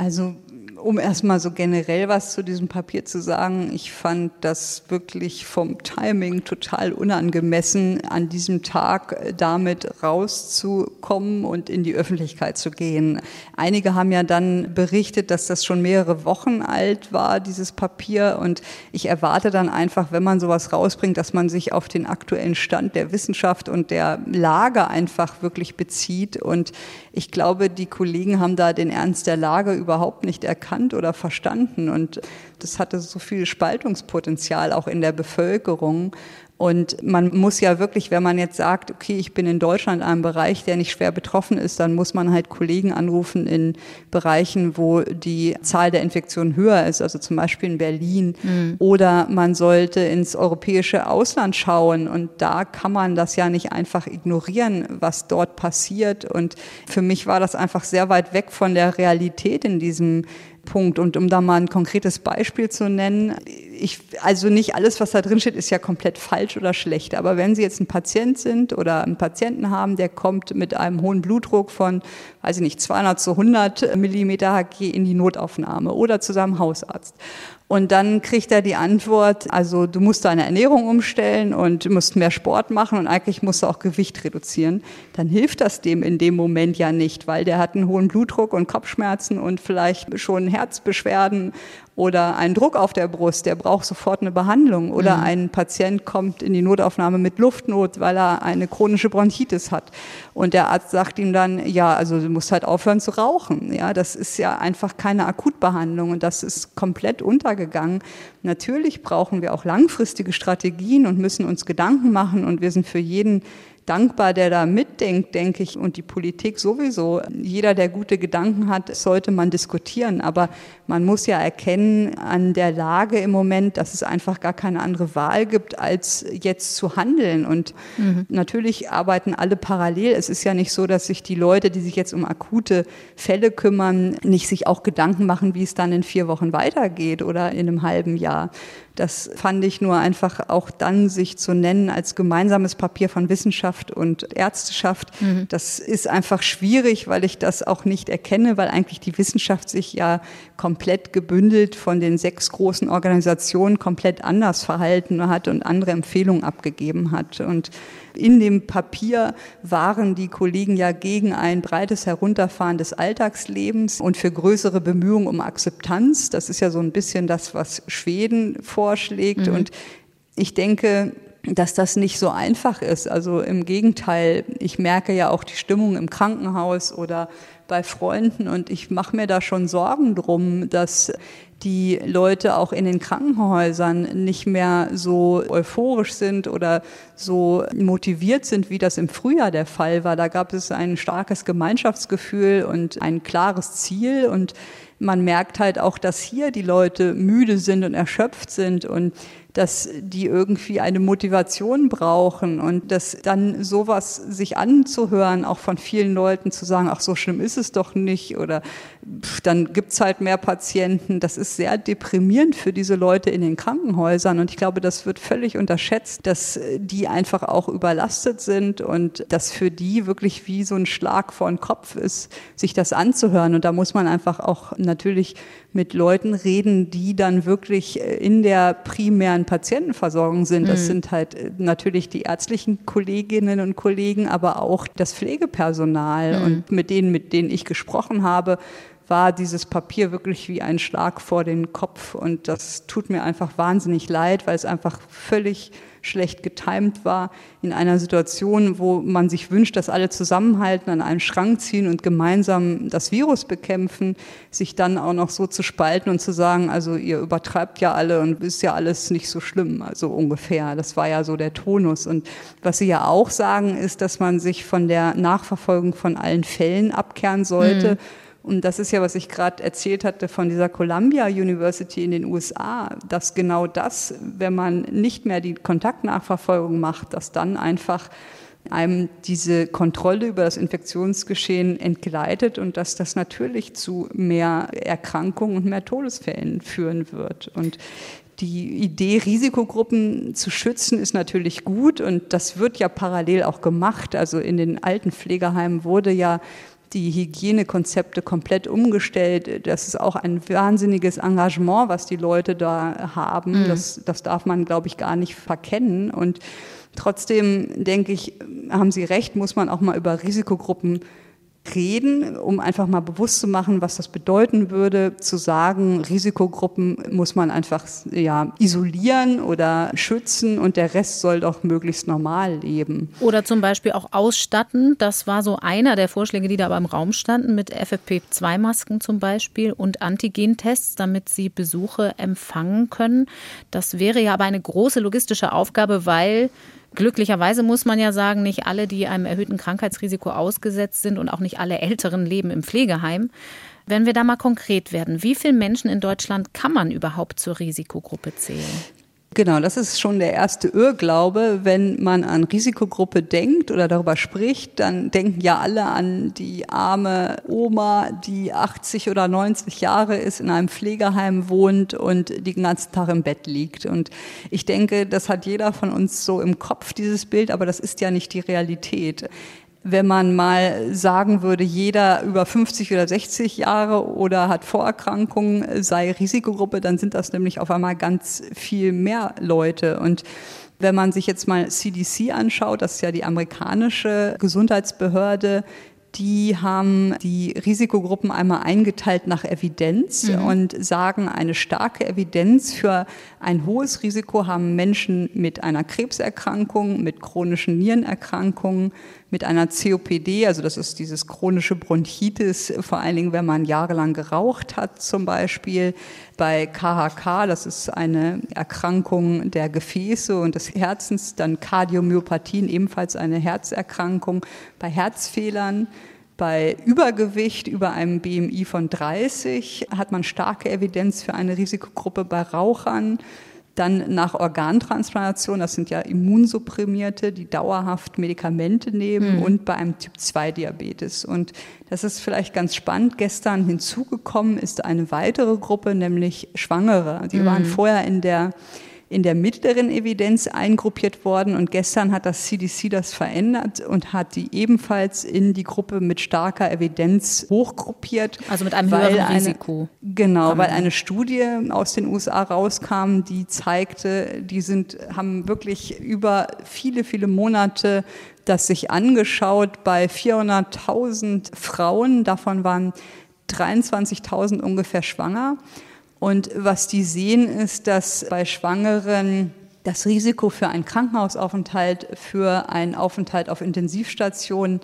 E: Also um erstmal so generell was zu diesem Papier zu sagen, ich fand das wirklich vom Timing total unangemessen, an diesem Tag damit rauszukommen und in die Öffentlichkeit zu gehen. Einige haben ja dann berichtet, dass das schon mehrere Wochen alt war, dieses Papier. Und ich erwarte dann einfach, wenn man sowas rausbringt, dass man sich auf den aktuellen Stand der Wissenschaft und der Lage einfach wirklich bezieht. Und ich glaube, die Kollegen haben da den Ernst der Lage überhaupt nicht erkannt oder verstanden. Und das hatte so viel Spaltungspotenzial auch in der Bevölkerung. Und man muss ja wirklich, wenn man jetzt sagt, okay, ich bin in Deutschland in einem Bereich, der nicht schwer betroffen ist, dann muss man halt Kollegen anrufen in Bereichen, wo die Zahl der Infektionen höher ist, also zum Beispiel in Berlin. Mhm. Oder man sollte ins europäische Ausland schauen und da kann man das ja nicht einfach ignorieren, was dort passiert. Und für mich war das einfach sehr weit weg von der Realität in diesem Punkt. Und um da mal ein konkretes Beispiel zu nennen, ich, also nicht alles, was da drin steht, ist ja komplett falsch oder schlecht. Aber wenn Sie jetzt ein Patient sind oder einen Patienten haben, der kommt mit einem hohen Blutdruck von, weiß ich nicht, 200 zu 100 Millimeter Hg in die Notaufnahme oder zu seinem Hausarzt. Und dann kriegt er die Antwort, also du musst deine Ernährung umstellen und du musst mehr Sport machen und eigentlich musst du auch Gewicht reduzieren. Dann hilft das dem in dem Moment ja nicht, weil der hat einen hohen Blutdruck und Kopfschmerzen und vielleicht schon Herzbeschwerden oder einen Druck auf der Brust, der braucht sofort eine Behandlung. Oder mhm. ein Patient kommt in die Notaufnahme mit Luftnot, weil er eine chronische Bronchitis hat. Und der Arzt sagt ihm dann, ja, also du musst halt aufhören zu rauchen. Ja, das ist ja einfach keine Akutbehandlung und das ist komplett untergegangen. Natürlich brauchen wir auch langfristige Strategien und müssen uns Gedanken machen und wir sind für jeden dankbar, der da mitdenkt, denke ich, und die Politik sowieso. Jeder, der gute Gedanken hat, sollte man diskutieren. Aber man muss ja erkennen an der Lage im Moment, dass es einfach gar keine andere Wahl gibt, als jetzt zu handeln. Und mhm. natürlich arbeiten alle parallel. Es ist ja nicht so, dass sich die Leute, die sich jetzt um akute Fälle kümmern, nicht sich auch Gedanken machen, wie es dann in vier Wochen weitergeht oder in einem halben Jahr. Das fand ich nur einfach auch dann, sich zu nennen als gemeinsames Papier von Wissenschaft und Ärzteschaft. Mhm. Das ist einfach schwierig, weil ich das auch nicht erkenne, weil eigentlich die Wissenschaft sich ja komplett gebündelt von den sechs großen Organisationen komplett anders verhalten hat und andere Empfehlungen abgegeben hat. Und in dem Papier waren die Kollegen ja gegen ein breites Herunterfahren des Alltagslebens und für größere Bemühungen um Akzeptanz. Das ist ja so ein bisschen das, was Schweden vorschlägt. Mhm. Und ich denke, dass das nicht so einfach ist. Also im Gegenteil, ich merke ja auch die Stimmung im Krankenhaus oder bei Freunden und ich mache mir da schon Sorgen drum, dass die Leute auch in den Krankenhäusern nicht mehr so euphorisch sind oder so motiviert sind, wie das im Frühjahr der Fall war. Da gab es ein starkes Gemeinschaftsgefühl und ein klares Ziel und man merkt halt auch, dass hier die Leute müde sind und erschöpft sind und dass die irgendwie eine Motivation brauchen und dass dann sowas sich anzuhören, auch von vielen Leuten zu sagen, ach so schlimm ist es doch nicht oder pff, dann gibt's halt mehr Patienten, das ist sehr deprimierend für diese Leute in den Krankenhäusern und ich glaube, das wird völlig unterschätzt, dass die einfach auch überlastet sind und das für die wirklich wie so ein Schlag vor den Kopf ist, sich das anzuhören. Und da muss man einfach auch natürlich mit Leuten reden, die dann wirklich äh, in der primären Patientenversorgung sind. Das mhm. sind halt äh, natürlich die ärztlichen Kolleginnen und Kollegen, aber auch das Pflegepersonal. Mhm. Und mit denen, mit denen ich gesprochen habe, war dieses Papier wirklich wie ein Schlag vor den Kopf. Und das tut mir einfach wahnsinnig leid, weil es einfach völlig schlecht getimt war, in einer Situation, wo man sich wünscht, dass alle zusammenhalten, an einen Schrank ziehen und gemeinsam das Virus bekämpfen, sich dann auch noch so zu spalten und zu sagen, also ihr übertreibt ja alle und ist ja alles nicht so schlimm, also ungefähr. Das war ja so der Tonus. Und was Sie ja auch sagen, ist, dass man sich von der Nachverfolgung von allen Fällen abkehren sollte. Mhm und das ist ja, was ich gerade erzählt hatte von dieser Columbia University in den USA, dass genau das, wenn man nicht mehr die Kontaktnachverfolgung macht, dass dann einfach einem diese Kontrolle über das Infektionsgeschehen entgleitet und dass das natürlich zu mehr Erkrankungen und mehr Todesfällen führen wird. Und die Idee, Risikogruppen zu schützen, ist natürlich gut und das wird ja parallel auch gemacht. Also in den alten Pflegeheimen wurde ja die Hygienekonzepte komplett umgestellt. Das ist auch ein wahnsinniges Engagement, was die Leute da haben. Mhm. Das, das darf man, glaube ich, gar nicht verkennen. Und trotzdem denke ich, haben Sie recht, muss man auch mal über Risikogruppen reden, um einfach mal bewusst zu machen, was das bedeuten würde, zu sagen, Risikogruppen muss man einfach ja, isolieren oder schützen und der Rest soll doch möglichst normal leben.
B: Oder zum Beispiel auch ausstatten. Das war so einer der Vorschläge, die da aber im Raum standen, mit FFP2-Masken zum Beispiel und Antigentests, damit sie Besuche empfangen können. Das wäre ja aber eine große logistische Aufgabe, weil Glücklicherweise muss man ja sagen, nicht alle, die einem erhöhten Krankheitsrisiko ausgesetzt sind und auch nicht alle Älteren leben im Pflegeheim. Wenn wir da mal konkret werden, wie viele Menschen in Deutschland kann man überhaupt zur Risikogruppe zählen?
E: Genau, das ist schon der erste Irrglaube. Wenn man an Risikogruppe denkt oder darüber spricht, dann denken ja alle an die arme Oma, die 80 oder 90 Jahre ist, in einem Pflegeheim wohnt und den ganzen Tag im Bett liegt. Und ich denke, das hat jeder von uns so im Kopf, dieses Bild, aber das ist ja nicht die Realität wenn man mal sagen würde, jeder über 50 oder 60 Jahre oder hat Vorerkrankungen, sei Risikogruppe, dann sind das nämlich auf einmal ganz viel mehr Leute. Und wenn man sich jetzt mal CDC anschaut, das ist ja die amerikanische Gesundheitsbehörde, die haben die Risikogruppen einmal eingeteilt nach Evidenz mhm. und sagen, eine starke Evidenz für ein hohes Risiko haben Menschen mit einer Krebserkrankung, mit chronischen Nierenerkrankungen, mit einer COPD, also das ist dieses chronische Bronchitis, vor allen Dingen, wenn man jahrelang geraucht hat zum Beispiel. Bei KHK, das ist eine Erkrankung der Gefäße und des Herzens, dann Kardiomyopathien, ebenfalls eine Herzerkrankung. Bei Herzfehlern bei Übergewicht über einem BMI von 30 hat man starke Evidenz für eine Risikogruppe bei Rauchern. Dann nach Organtransplantation, das sind ja Immunsupprimierte, die dauerhaft Medikamente nehmen mhm. und bei einem Typ-2-Diabetes. Und das ist vielleicht ganz spannend. Gestern hinzugekommen ist eine weitere Gruppe, nämlich Schwangere. Die mhm. waren vorher in der in der mittleren Evidenz eingruppiert worden und gestern hat das CDC das verändert und hat die ebenfalls in die Gruppe mit starker Evidenz hochgruppiert.
B: Also mit einem höheren eine, Risiko.
E: Genau, weil eine Studie aus den USA rauskam, die zeigte, die sind, haben wirklich über viele, viele Monate das sich angeschaut bei 400.000 Frauen, davon waren 23.000 ungefähr schwanger. Und was die sehen, ist, dass bei Schwangeren das Risiko für einen Krankenhausaufenthalt, für einen Aufenthalt auf Intensivstationen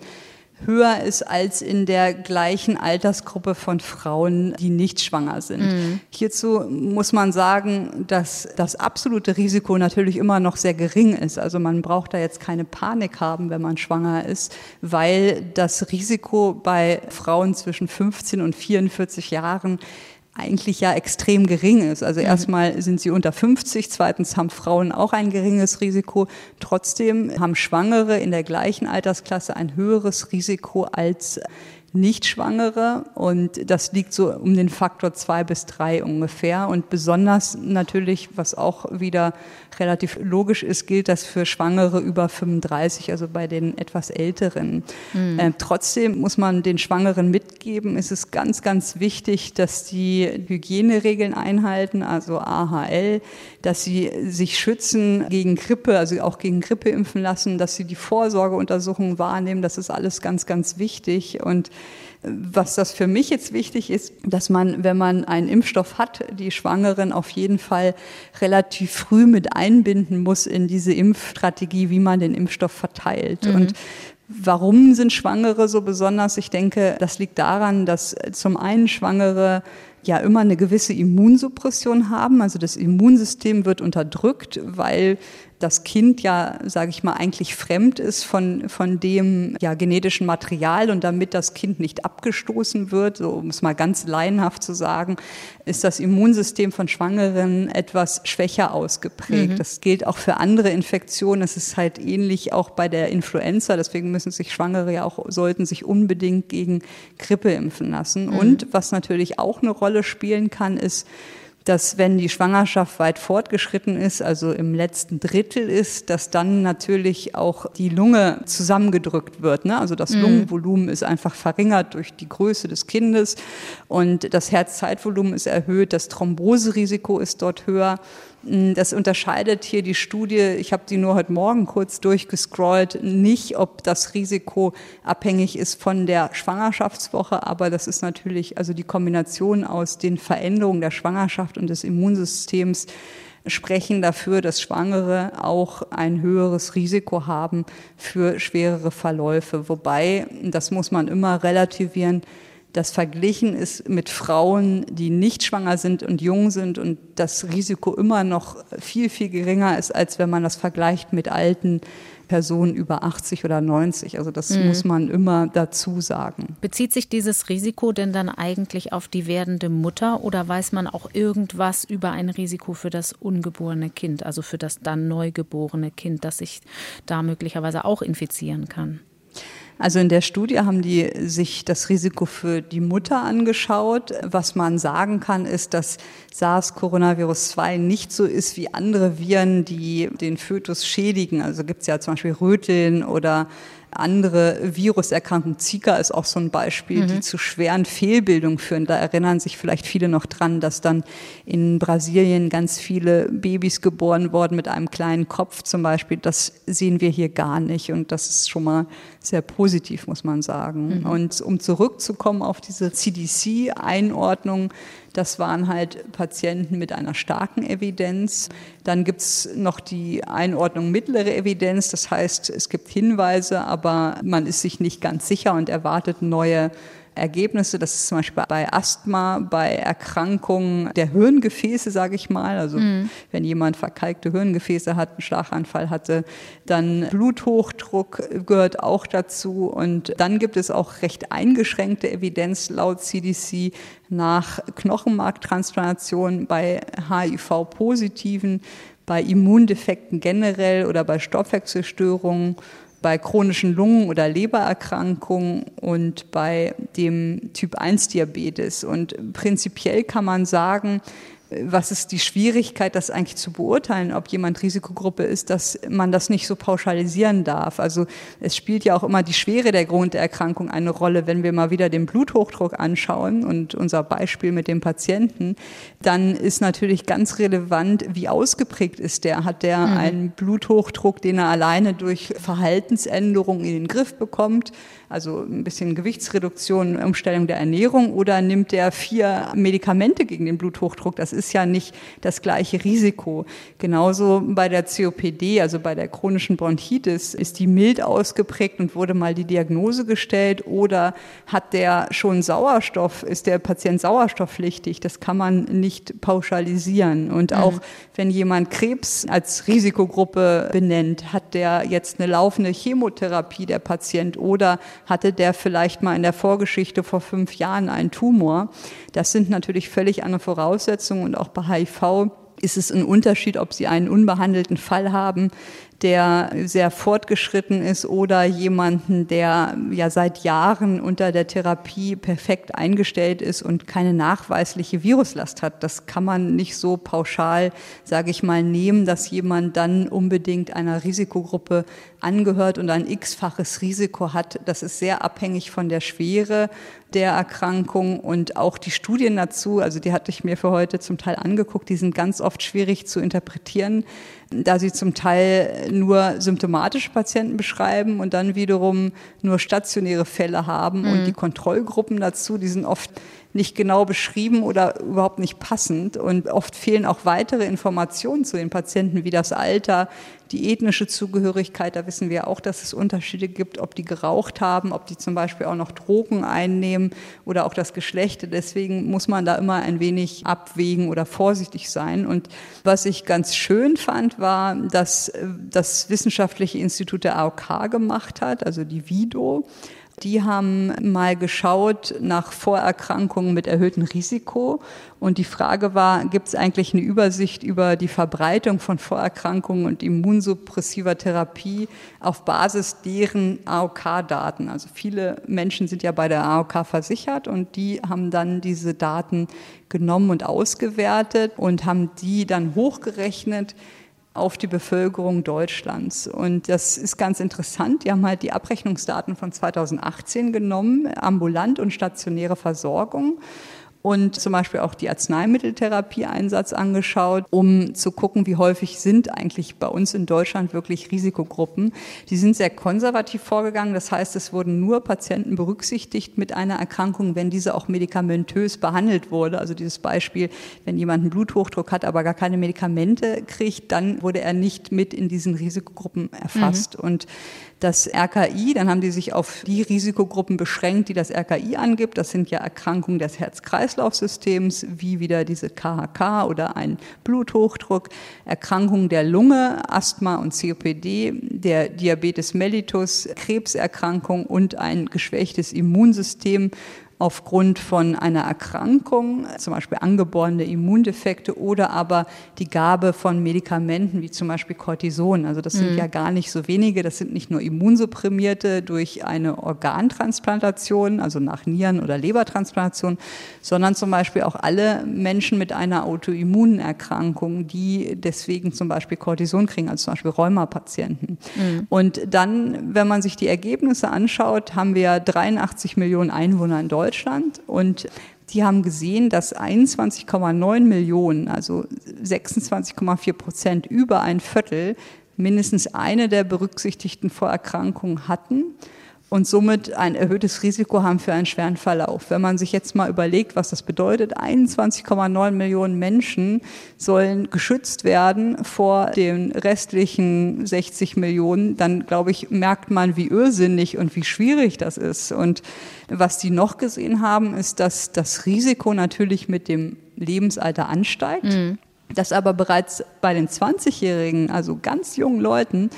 E: höher ist als in der gleichen Altersgruppe von Frauen, die nicht schwanger sind. Mhm. Hierzu muss man sagen, dass das absolute Risiko natürlich immer noch sehr gering ist. Also man braucht da jetzt keine Panik haben, wenn man schwanger ist, weil das Risiko bei Frauen zwischen 15 und 44 Jahren eigentlich ja extrem gering ist. Also mhm. erstmal sind sie unter 50, zweitens haben Frauen auch ein geringes Risiko. Trotzdem haben Schwangere in der gleichen Altersklasse ein höheres Risiko als Nichtschwangere und das liegt so um den Faktor zwei bis drei ungefähr. Und besonders natürlich, was auch wieder relativ logisch ist, gilt das für Schwangere über 35, also bei den etwas Älteren. Mhm. Äh, trotzdem muss man den Schwangeren mitgeben, ist es ganz, ganz wichtig, dass die Hygieneregeln einhalten, also AHL, dass sie sich schützen gegen Grippe, also auch gegen Grippe impfen lassen, dass sie die Vorsorgeuntersuchungen wahrnehmen. Das ist alles ganz, ganz wichtig. Und was das für mich jetzt wichtig ist, dass man, wenn man einen Impfstoff hat, die Schwangeren auf jeden Fall relativ früh mit einbinden muss in diese Impfstrategie, wie man den Impfstoff verteilt. Mhm. Und Warum sind Schwangere so besonders? Ich denke, das liegt daran, dass zum einen Schwangere ja immer eine gewisse Immunsuppression haben. Also das Immunsystem wird unterdrückt, weil das Kind ja, sage ich mal, eigentlich fremd ist von, von dem ja, genetischen Material und damit das Kind nicht abgestoßen wird, so um es mal ganz laienhaft zu sagen, ist das Immunsystem von Schwangeren etwas schwächer ausgeprägt. Mhm. Das gilt auch für andere Infektionen. Es ist halt ähnlich auch bei der Influenza. Deswegen müssen sich Schwangere ja auch, sollten sich unbedingt gegen Grippe impfen lassen. Mhm. Und was natürlich auch eine Rolle spielen kann, ist, dass wenn die Schwangerschaft weit fortgeschritten ist, also im letzten Drittel ist, dass dann natürlich auch die Lunge zusammengedrückt wird. Ne? Also das mhm. Lungenvolumen ist einfach verringert durch die Größe des Kindes und das Herzzeitvolumen ist erhöht, das Thromboserisiko ist dort höher. Mm, das unterscheidet hier die Studie, ich habe die nur heute Morgen kurz durchgescrollt, nicht, ob das Risiko abhängig ist von der Schwangerschaftswoche, aber das ist natürlich also die Kombination aus den Veränderungen der Schwangerschaft und des Immunsystems sprechen dafür, dass Schwangere auch ein höheres Risiko haben für schwerere Verläufe. Wobei, das muss man immer relativieren, das verglichen ist mit Frauen, die nicht schwanger sind und jung sind und das Risiko immer noch viel, viel geringer ist, als wenn man das vergleicht mit alten Personen über 80 oder 90. Also das mhm. muss man immer dazu sagen.
B: Bezieht sich dieses Risiko denn dann eigentlich auf die werdende Mutter oder weiß man auch irgendwas über ein Risiko für das ungeborene Kind, also für das dann neugeborene Kind, das sich da möglicherweise auch infizieren kann?
E: Also in der Studie haben die sich das Risiko für die Mutter angeschaut. Was man sagen kann, ist, dass SARS-Coronavirus 2 nicht so ist wie andere Viren, die den Fötus schädigen. Also gibt es ja zum Beispiel Röteln oder andere Viruserkrankungen, Zika ist auch so ein Beispiel, mhm. die zu schweren Fehlbildungen führen. Da erinnern sich vielleicht viele noch dran, dass dann in Brasilien ganz viele Babys geboren wurden mit einem kleinen Kopf zum Beispiel. Das sehen wir hier gar nicht und das ist schon mal sehr positiv, muss man sagen. Mhm. Und um zurückzukommen auf diese CDC-Einordnung, das waren halt Patienten mit einer starken Evidenz. Dann gibt es noch die Einordnung mittlere Evidenz. Das heißt, es gibt Hinweise, aber man ist sich nicht ganz sicher und erwartet neue Ergebnisse. Das ist zum Beispiel bei Asthma, bei Erkrankungen der Hirngefäße, sage ich mal. Also mhm. wenn jemand verkalkte Hirngefäße hat, einen Schlaganfall hatte, dann Bluthochdruck gehört auch dazu. Und dann gibt es auch recht eingeschränkte Evidenz laut CDC nach Knochenmarktransplantation bei HIV-Positiven, bei Immundefekten generell oder bei Stoffwechselstörungen bei chronischen Lungen- oder Lebererkrankungen und bei dem Typ-1-Diabetes. Und prinzipiell kann man sagen, was ist die Schwierigkeit, das eigentlich zu beurteilen, ob jemand Risikogruppe ist, dass man das nicht so pauschalisieren darf. Also es spielt ja auch immer die Schwere der Grunderkrankung eine Rolle. Wenn wir mal wieder den Bluthochdruck anschauen und unser Beispiel mit dem Patienten, dann ist natürlich ganz relevant, wie ausgeprägt ist der. Hat der mhm. einen Bluthochdruck, den er alleine durch Verhaltensänderungen in den Griff bekommt? Also ein bisschen Gewichtsreduktion, Umstellung der Ernährung oder nimmt er vier Medikamente gegen den Bluthochdruck? Das ist ja nicht das gleiche Risiko. Genauso bei der COPD, also bei der chronischen Bronchitis, ist die mild ausgeprägt und wurde mal die Diagnose gestellt oder hat der schon Sauerstoff, ist der Patient sauerstoffpflichtig? Das kann man nicht pauschalisieren. Und mhm. auch wenn jemand Krebs als Risikogruppe benennt, hat der jetzt eine laufende Chemotherapie, der Patient, oder hatte der vielleicht mal in der Vorgeschichte vor fünf Jahren einen Tumor? Das sind natürlich völlig andere Voraussetzungen und auch bei HIV ist es ein Unterschied, ob Sie einen unbehandelten Fall haben, der sehr fortgeschritten ist oder jemanden, der ja seit Jahren unter der Therapie perfekt eingestellt ist und keine nachweisliche Viruslast hat. Das kann man nicht so pauschal, sage ich mal, nehmen, dass jemand dann unbedingt einer Risikogruppe angehört und ein x-faches Risiko hat. Das ist sehr abhängig von der Schwere der Erkrankung und auch die Studien dazu, also die hatte ich mir für heute zum Teil angeguckt, die sind ganz oft schwierig zu interpretieren da sie zum Teil nur symptomatische Patienten beschreiben und dann wiederum nur stationäre Fälle haben. Mhm. Und die Kontrollgruppen dazu, die sind oft nicht genau beschrieben oder überhaupt nicht passend. Und oft fehlen auch weitere Informationen zu den Patienten, wie das Alter, die ethnische Zugehörigkeit. Da wissen wir auch, dass es Unterschiede gibt, ob die geraucht haben, ob die zum Beispiel auch noch Drogen einnehmen oder auch das Geschlecht. Deswegen muss man da immer ein wenig abwägen oder vorsichtig sein. Und was ich ganz schön fand, war, dass das Wissenschaftliche Institut der AOK gemacht hat, also die VIDO. Die haben mal geschaut nach Vorerkrankungen mit erhöhtem Risiko. Und die Frage war, gibt es eigentlich eine Übersicht über die Verbreitung von Vorerkrankungen und immunsuppressiver Therapie auf Basis deren AOK-Daten? Also viele Menschen sind ja bei der AOK versichert und die haben dann diese Daten genommen und ausgewertet und haben die dann hochgerechnet auf die Bevölkerung Deutschlands. Und das ist ganz interessant. Die haben halt die Abrechnungsdaten von 2018 genommen, ambulant und stationäre Versorgung und zum Beispiel auch die Arzneimitteltherapieeinsatz angeschaut, um zu gucken, wie häufig sind eigentlich bei uns in Deutschland wirklich Risikogruppen. Die sind sehr konservativ vorgegangen. Das heißt, es wurden nur Patienten berücksichtigt mit einer Erkrankung, wenn diese auch medikamentös behandelt wurde. Also dieses Beispiel, wenn jemand einen Bluthochdruck hat, aber gar keine Medikamente kriegt, dann wurde er nicht mit in diesen Risikogruppen erfasst. Mhm. Und das RKI, dann haben die sich auf die Risikogruppen beschränkt, die das RKI angibt. Das sind ja Erkrankungen des Herz-Kreislauf-Systems, wie wieder diese KHK oder ein Bluthochdruck, Erkrankungen der Lunge, Asthma und COPD, der Diabetes mellitus, Krebserkrankung und ein geschwächtes Immunsystem aufgrund von einer Erkrankung, zum Beispiel angeborene Immundefekte oder aber die Gabe von Medikamenten wie zum Beispiel Cortison. Also das sind mhm. ja gar nicht so wenige. Das sind nicht nur Immunsupprimierte durch eine Organtransplantation, also nach Nieren- oder Lebertransplantation, sondern zum Beispiel auch alle Menschen mit einer Autoimmunerkrankung, die deswegen zum Beispiel Cortison kriegen, also zum Beispiel Rheumapatienten. Mhm. Und dann, wenn man sich die Ergebnisse anschaut, haben wir 83 Millionen Einwohner in Deutschland. Deutschland. Und die haben gesehen, dass 21,9 Millionen, also 26,4 Prozent, über ein Viertel, mindestens eine der berücksichtigten Vorerkrankungen hatten und somit ein erhöhtes Risiko haben für einen schweren Verlauf. Wenn man sich jetzt mal überlegt, was das bedeutet, 21,9 Millionen Menschen sollen geschützt werden vor den restlichen 60 Millionen, dann glaube ich, merkt man, wie irrsinnig und wie schwierig das ist. Und was die noch gesehen haben, ist, dass das Risiko natürlich mit dem Lebensalter ansteigt. Mhm. Dass aber bereits bei den 20-Jährigen, also ganz jungen Leuten,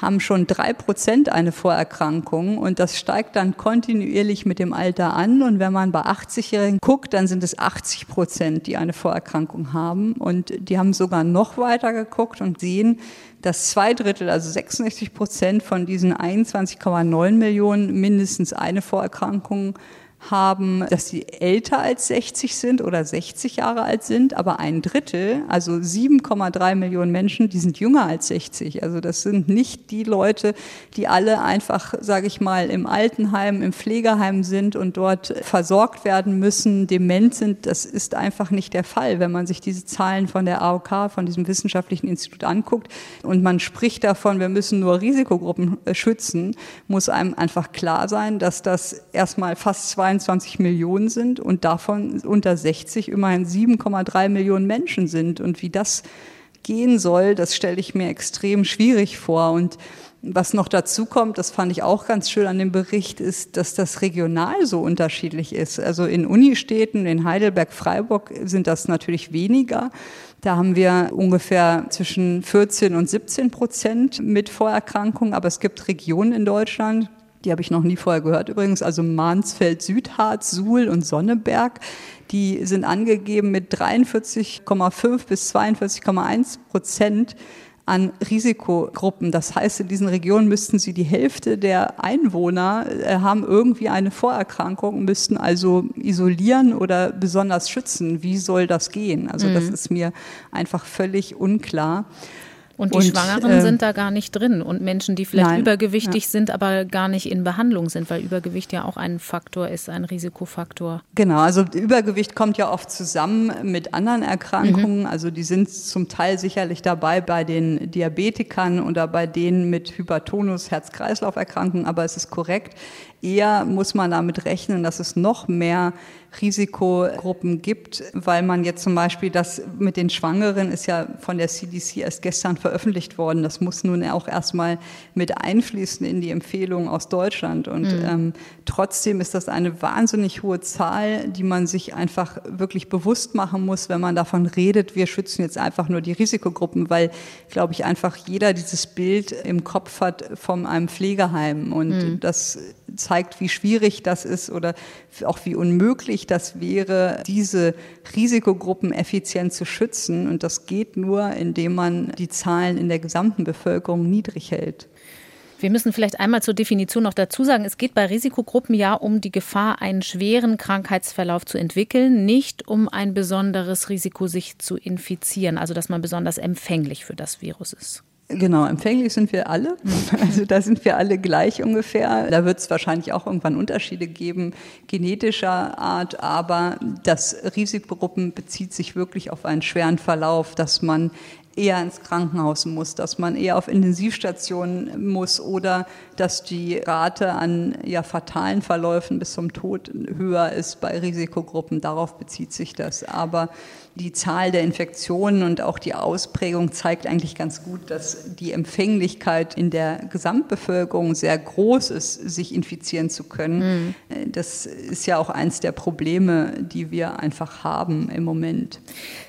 E: haben schon drei Prozent eine Vorerkrankung und das steigt dann kontinuierlich mit dem Alter an. Und wenn man bei 80-Jährigen guckt, dann sind es 80 Prozent, die eine Vorerkrankung haben. Und die haben sogar noch weiter geguckt und sehen, dass zwei Drittel, also 66 Prozent von diesen 21,9 Millionen mindestens eine Vorerkrankung haben, dass sie älter als 60 sind oder 60 Jahre alt sind, aber ein Drittel, also 7,3 Millionen Menschen, die sind jünger als 60. Also das sind nicht die Leute, die alle einfach, sage ich mal, im Altenheim, im Pflegeheim sind und dort versorgt werden müssen, dement sind. Das ist einfach nicht der Fall, wenn man sich diese Zahlen von der AOK, von diesem wissenschaftlichen Institut anguckt und man spricht davon, wir müssen nur Risikogruppen äh, schützen, muss einem einfach klar sein, dass das erstmal fast zwei 22 Millionen sind und davon unter 60 immerhin 7,3 Millionen Menschen sind. Und wie das gehen soll, das stelle ich mir extrem schwierig vor. Und was noch dazu kommt, das fand ich auch ganz schön an dem Bericht, ist, dass das regional so unterschiedlich ist. Also in Unistädten, in Heidelberg, Freiburg sind das natürlich weniger. Da haben wir ungefähr zwischen 14 und 17 Prozent mit Vorerkrankungen. Aber es gibt Regionen in Deutschland, die habe ich noch nie vorher gehört übrigens, also Mansfeld, Südharz, Suhl und Sonneberg. Die sind angegeben mit 43,5 bis 42,1 Prozent an Risikogruppen. Das heißt, in diesen Regionen müssten sie die Hälfte der Einwohner äh, haben irgendwie eine Vorerkrankung, müssten also isolieren oder besonders schützen. Wie soll das gehen? Also mhm. das ist mir einfach völlig unklar.
B: Und die und, Schwangeren äh, sind da gar nicht drin und Menschen, die vielleicht nein, übergewichtig ja. sind, aber gar nicht in Behandlung sind, weil Übergewicht ja auch ein Faktor ist, ein Risikofaktor.
E: Genau, also Übergewicht kommt ja oft zusammen mit anderen Erkrankungen. Mhm. Also die sind zum Teil sicherlich dabei bei den Diabetikern oder bei denen mit Hypertonus, Herz-Kreislauf-Erkrankungen, aber es ist korrekt. Eher muss man damit rechnen, dass es noch mehr Risikogruppen gibt, weil man jetzt zum Beispiel das mit den Schwangeren ist ja von der CDC erst gestern veröffentlicht worden. Das muss nun auch erstmal mit einfließen in die Empfehlungen aus Deutschland. Und mhm. ähm, trotzdem ist das eine wahnsinnig hohe Zahl, die man sich einfach wirklich bewusst machen muss, wenn man davon redet, wir schützen jetzt einfach nur die Risikogruppen, weil, glaube ich, einfach jeder dieses Bild im Kopf hat von einem Pflegeheim. Und mhm. das zeigt, wie schwierig das ist oder auch wie unmöglich das wäre, diese Risikogruppen effizient zu schützen. Und das geht nur, indem man die Zahlen in der gesamten Bevölkerung niedrig hält.
B: Wir müssen vielleicht einmal zur Definition noch dazu sagen, es geht bei Risikogruppen ja um die Gefahr, einen schweren Krankheitsverlauf zu entwickeln, nicht um ein besonderes Risiko, sich zu infizieren, also dass man besonders empfänglich für das Virus ist.
E: Genau, empfänglich sind wir alle. Also da sind wir alle gleich ungefähr. Da wird es wahrscheinlich auch irgendwann Unterschiede geben, genetischer Art, aber das Risikogruppen bezieht sich wirklich auf einen schweren Verlauf, dass man eher ins Krankenhaus muss, dass man eher auf Intensivstationen muss oder dass die Rate an ja, fatalen Verläufen bis zum Tod höher ist bei Risikogruppen. Darauf bezieht sich das. Aber die Zahl der Infektionen und auch die Ausprägung zeigt eigentlich ganz gut, dass die Empfänglichkeit in der Gesamtbevölkerung sehr groß ist, sich infizieren zu können. Mhm. Das ist ja auch eins der Probleme, die wir einfach haben im Moment.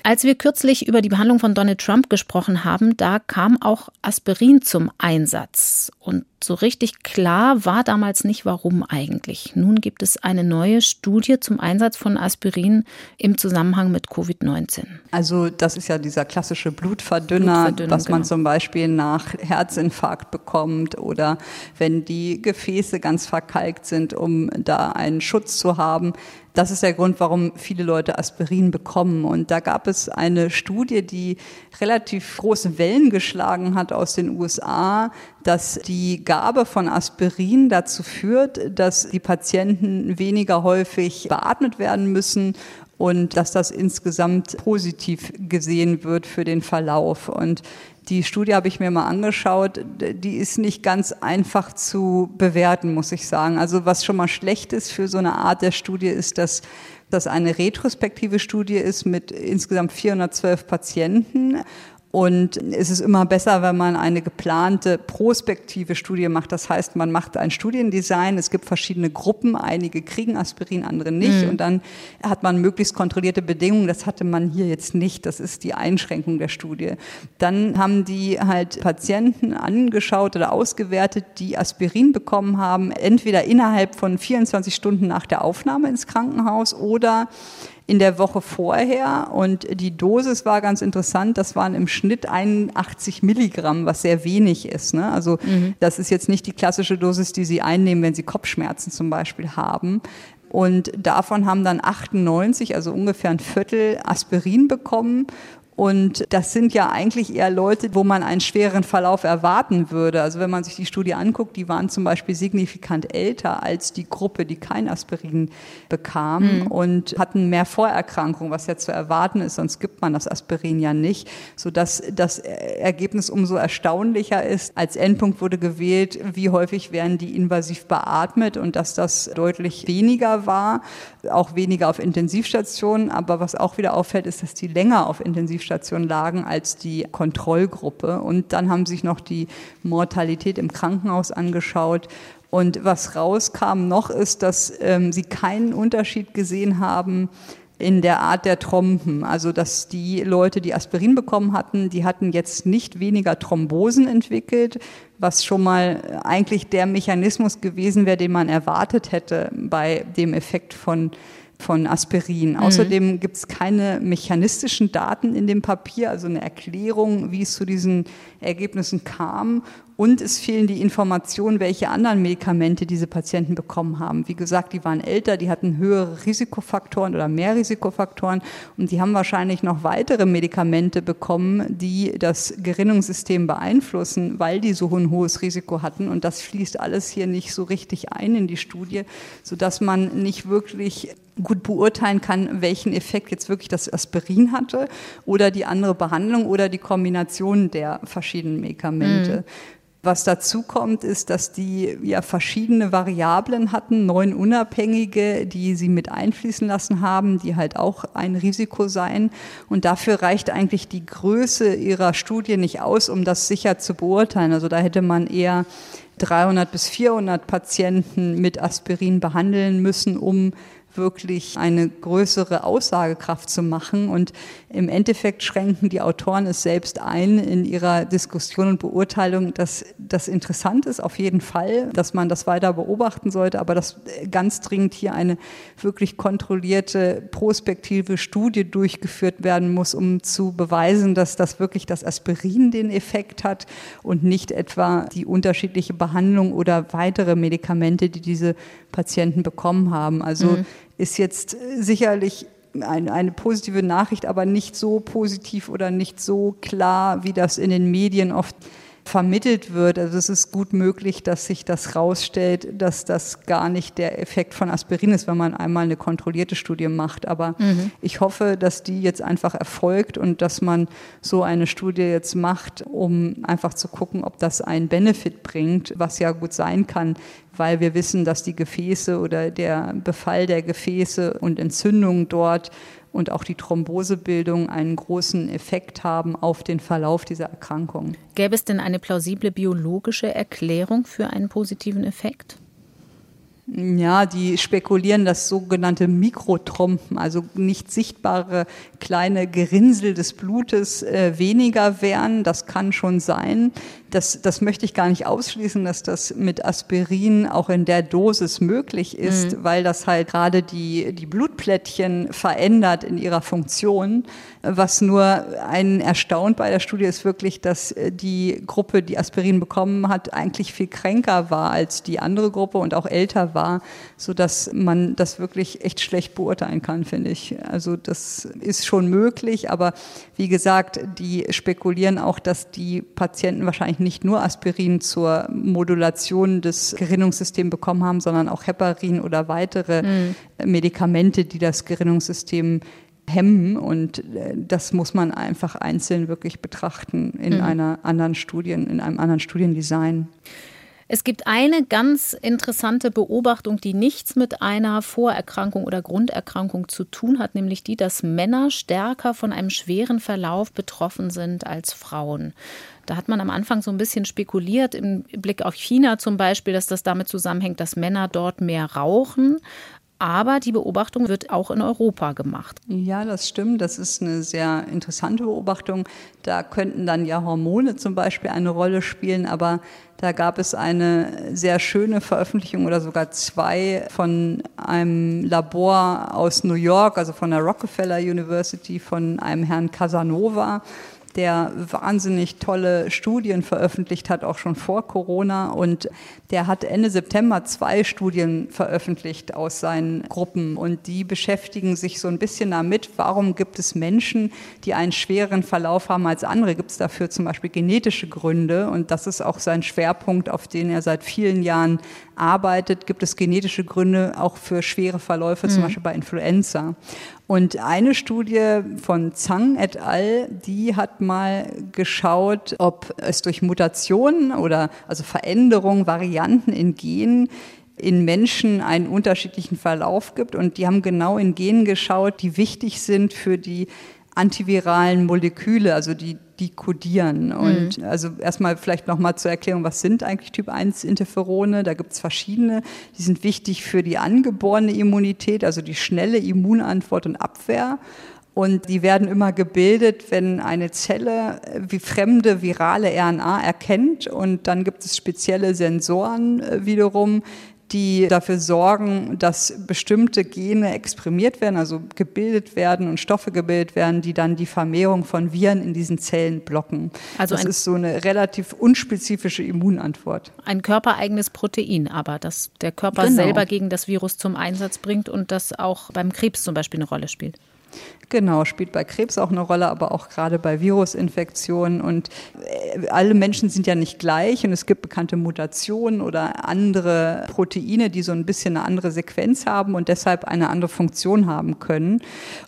B: Als wir kürzlich über die Behandlung von Donald Trump gesprochen haben, da kam auch Aspirin zum Einsatz. Und so richtig klar war damals nicht, warum eigentlich. Nun gibt es eine neue Studie zum Einsatz von Aspirin im Zusammenhang mit Covid-19.
E: Also das ist ja dieser klassische Blutverdünner, Blutverdünner was man genau. zum Beispiel nach Herzinfarkt bekommt oder wenn die Gefäße ganz verkalkt sind, um da einen Schutz zu haben. Das ist der Grund, warum viele Leute Aspirin bekommen. Und da gab es eine Studie, die relativ große Wellen geschlagen hat aus den USA, dass die Gabe von Aspirin dazu führt, dass die Patienten weniger häufig beatmet werden müssen und dass das insgesamt positiv gesehen wird für den Verlauf. Und die Studie habe ich mir mal angeschaut. Die ist nicht ganz einfach zu bewerten, muss ich sagen. Also was schon mal schlecht ist für so eine Art der Studie ist, dass das eine retrospektive Studie ist mit insgesamt 412 Patienten und es ist immer besser, wenn man eine geplante prospektive Studie macht. Das heißt, man macht ein Studiendesign. Es gibt verschiedene Gruppen. Einige kriegen Aspirin, andere nicht. Mhm. Und dann hat man möglichst kontrollierte Bedingungen. Das hatte man hier jetzt nicht. Das ist die Einschränkung der Studie. Dann haben die halt Patienten angeschaut oder ausgewertet, die Aspirin bekommen haben, entweder innerhalb von 24 Stunden nach der Aufnahme ins Krankenhaus oder in der Woche vorher und die Dosis war ganz interessant. Das waren im Schnitt 81 Milligramm, was sehr wenig ist. Ne? Also mhm. das ist jetzt nicht die klassische Dosis, die Sie einnehmen, wenn Sie Kopfschmerzen zum Beispiel haben. Und davon haben dann 98, also ungefähr ein Viertel Aspirin bekommen und das sind ja eigentlich eher Leute, wo man einen schweren Verlauf erwarten würde. Also wenn man sich die Studie anguckt, die waren zum Beispiel signifikant älter als die Gruppe, die kein Aspirin bekam mhm. und hatten mehr Vorerkrankungen, was ja zu erwarten ist, sonst gibt man das Aspirin ja nicht, sodass das Ergebnis umso erstaunlicher ist. Als Endpunkt wurde gewählt, wie häufig werden die invasiv beatmet und dass das deutlich weniger war, auch weniger auf Intensivstationen. Aber was auch wieder auffällt, ist, dass die länger auf Intensivstationen Intensivstation lagen als die Kontrollgruppe. Und dann haben sich noch die Mortalität im Krankenhaus angeschaut. Und was rauskam noch ist, dass ähm, sie keinen Unterschied gesehen haben in der Art der Trompen. Also dass die Leute, die Aspirin bekommen hatten, die hatten jetzt nicht weniger Thrombosen entwickelt, was schon mal eigentlich der Mechanismus gewesen wäre, den man erwartet hätte bei dem Effekt von von Aspirin. Mhm. Außerdem gibt es keine mechanistischen Daten in dem Papier, also eine Erklärung, wie es zu diesen Ergebnissen kam. Und es fehlen die Informationen, welche anderen Medikamente diese Patienten bekommen haben. Wie gesagt, die waren älter, die hatten höhere Risikofaktoren oder mehr Risikofaktoren und die haben wahrscheinlich noch weitere Medikamente bekommen, die das Gerinnungssystem beeinflussen, weil die so ein hohes Risiko hatten. Und das fließt alles hier nicht so richtig ein in die Studie, sodass man nicht wirklich gut beurteilen kann, welchen Effekt jetzt wirklich das Aspirin hatte oder die andere Behandlung oder die Kombination der verschiedenen Medikamente. Mhm. Was dazu kommt, ist, dass die ja verschiedene Variablen hatten, neun unabhängige, die sie mit einfließen lassen haben, die halt auch ein Risiko seien. Und dafür reicht eigentlich die Größe ihrer Studie nicht aus, um das sicher zu beurteilen. Also da hätte man eher 300 bis 400 Patienten mit Aspirin behandeln müssen, um wirklich eine größere Aussagekraft zu machen. Und im Endeffekt schränken die Autoren es selbst ein in ihrer Diskussion und Beurteilung, dass das interessant ist, auf jeden Fall, dass man das weiter beobachten sollte, aber dass ganz dringend hier eine wirklich kontrollierte prospektive Studie durchgeführt werden muss, um zu beweisen, dass das wirklich das Aspirin den Effekt hat und nicht etwa die unterschiedliche Behandlung oder weitere Medikamente, die diese Patienten bekommen haben. Also mhm. ist jetzt sicherlich eine, eine positive Nachricht, aber nicht so positiv oder nicht so klar, wie das in den Medien oft vermittelt wird. Also es ist gut möglich, dass sich das rausstellt, dass das gar nicht der Effekt von Aspirin ist, wenn man einmal eine kontrollierte Studie macht. Aber mhm. ich hoffe, dass die jetzt einfach erfolgt und dass man so eine Studie jetzt macht, um einfach zu gucken, ob das einen Benefit bringt, was ja gut sein kann, weil wir wissen, dass die Gefäße oder der Befall der Gefäße und Entzündungen dort und auch die Thrombosebildung einen großen Effekt haben auf den Verlauf dieser Erkrankung.
B: Gäbe es denn eine plausible biologische Erklärung für einen positiven Effekt?
E: Ja, die spekulieren, dass sogenannte Mikrotrompen, also nicht sichtbare kleine Gerinnsel des Blutes, äh, weniger wären. Das kann schon sein das, das möchte ich gar nicht ausschließen, dass das mit Aspirin auch in der Dosis möglich ist, mhm. weil das halt gerade die, die Blutplättchen verändert in ihrer Funktion. Was nur einen erstaunt bei der Studie ist wirklich, dass die Gruppe, die Aspirin bekommen hat, eigentlich viel kränker war als die andere Gruppe und auch älter war, so dass man das wirklich echt schlecht beurteilen kann, finde ich. Also das ist schon möglich, aber wie gesagt, die spekulieren auch, dass die Patienten wahrscheinlich nicht nur Aspirin zur Modulation des Gerinnungssystems bekommen haben, sondern auch Heparin oder weitere mhm. Medikamente, die das Gerinnungssystem hemmen. Und äh, das muss man einfach einzeln wirklich betrachten in mhm. einer anderen Studien, in einem anderen Studiendesign.
B: Es gibt eine ganz interessante Beobachtung, die nichts mit einer Vorerkrankung oder Grunderkrankung zu tun hat, nämlich die, dass Männer stärker von einem schweren Verlauf betroffen sind als Frauen. Da hat man am Anfang so ein bisschen spekuliert, im Blick auf China zum Beispiel, dass das damit zusammenhängt, dass Männer dort mehr rauchen. Aber die Beobachtung wird auch in Europa gemacht.
E: Ja, das stimmt. Das ist eine sehr interessante Beobachtung. Da könnten dann ja Hormone zum Beispiel eine Rolle spielen. Aber da gab es eine sehr schöne Veröffentlichung oder sogar zwei von einem Labor aus New York, also von der Rockefeller University, von einem Herrn Casanova der wahnsinnig tolle Studien veröffentlicht hat, auch schon vor Corona. Und der hat Ende September zwei Studien veröffentlicht aus seinen Gruppen. Und die beschäftigen sich so ein bisschen damit, warum gibt es Menschen, die einen schwereren Verlauf haben als andere? Gibt es dafür zum Beispiel genetische Gründe? Und das ist auch sein Schwerpunkt, auf den er seit vielen Jahren arbeitet. Gibt es genetische Gründe auch für schwere Verläufe, mhm. zum Beispiel bei Influenza? Und eine Studie von Zhang et al., die hat mal geschaut, ob es durch Mutationen oder also Veränderungen, Varianten in Genen in Menschen einen unterschiedlichen Verlauf gibt. Und die haben genau in Genen geschaut, die wichtig sind für die antiviralen Moleküle, also die, die kodieren. Und mhm. also erstmal vielleicht nochmal zur Erklärung, was sind eigentlich Typ 1 Interferone? Da gibt es verschiedene. Die sind wichtig für die angeborene Immunität, also die schnelle Immunantwort und Abwehr. Und die werden immer gebildet, wenn eine Zelle wie fremde virale RNA erkennt. Und dann gibt es spezielle Sensoren äh, wiederum, die dafür sorgen, dass bestimmte Gene exprimiert werden, also gebildet werden und Stoffe gebildet werden, die dann die Vermehrung von Viren in diesen Zellen blocken. Also das ist so eine relativ unspezifische Immunantwort.
B: Ein körpereigenes Protein, aber das der Körper genau. selber gegen das Virus zum Einsatz bringt und das auch beim Krebs zum Beispiel eine Rolle spielt.
E: Genau, spielt bei Krebs auch eine Rolle, aber auch gerade bei Virusinfektionen. Und äh, alle Menschen sind ja nicht gleich und es gibt bekannte Mutationen oder andere Proteine, die so ein bisschen eine andere Sequenz haben und deshalb eine andere Funktion haben können.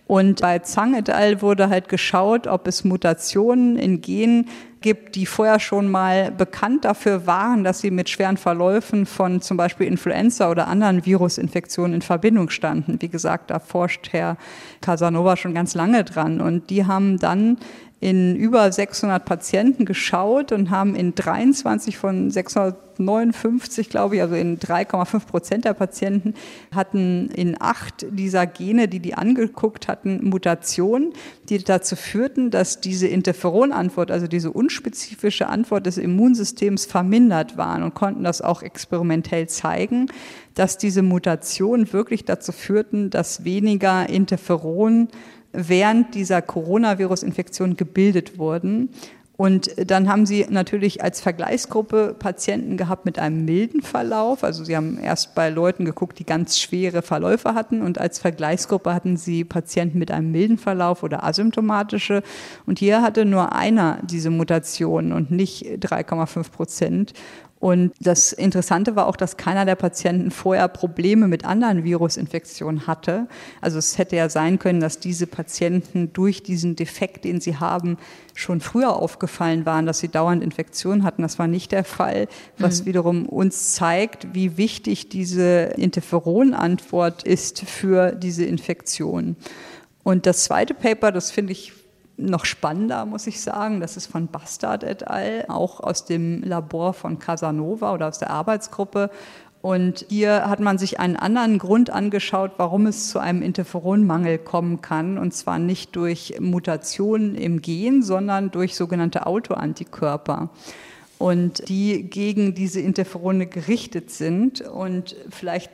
E: Und bei Zhang et al. wurde halt geschaut, ob es Mutationen in Genen gibt, die vorher schon mal bekannt dafür waren, dass sie mit schweren Verläufen von zum Beispiel Influenza oder anderen Virusinfektionen in Verbindung standen. Wie gesagt, da forscht Herr Casanova schon ganz lange dran. Und die haben dann in über 600 Patienten geschaut und haben in 23 von 659, glaube ich, also in 3,5 Prozent der Patienten hatten in acht dieser Gene, die die angeguckt hatten, Mutationen, die dazu führten, dass diese Interferonantwort, also diese unspezifische Antwort des Immunsystems vermindert waren und konnten das auch experimentell zeigen, dass diese Mutationen wirklich dazu führten, dass weniger Interferon während dieser Coronavirus-Infektion gebildet wurden. Und dann haben sie natürlich als Vergleichsgruppe Patienten gehabt mit einem milden Verlauf. Also sie haben erst bei Leuten geguckt, die ganz schwere Verläufe hatten. Und als Vergleichsgruppe hatten sie Patienten mit einem milden Verlauf oder asymptomatische. Und hier hatte nur einer diese Mutation und nicht 3,5 Prozent. Und das Interessante war auch, dass keiner der Patienten vorher Probleme mit anderen Virusinfektionen hatte. Also es hätte ja sein können, dass diese Patienten durch diesen Defekt, den sie haben, schon früher aufgefallen waren, dass sie dauernd Infektionen hatten. Das war nicht der Fall, was mhm. wiederum uns zeigt, wie wichtig diese Interferonantwort ist für diese Infektion. Und das zweite Paper, das finde ich noch spannender, muss ich sagen. Das ist von Bastard et al., auch aus dem Labor von Casanova oder aus der Arbeitsgruppe. Und hier hat man sich einen anderen Grund angeschaut, warum es zu einem Interferonmangel kommen kann. Und zwar nicht durch Mutationen im Gen, sondern durch sogenannte Autoantikörper. Und die gegen diese Interferone gerichtet sind. Und vielleicht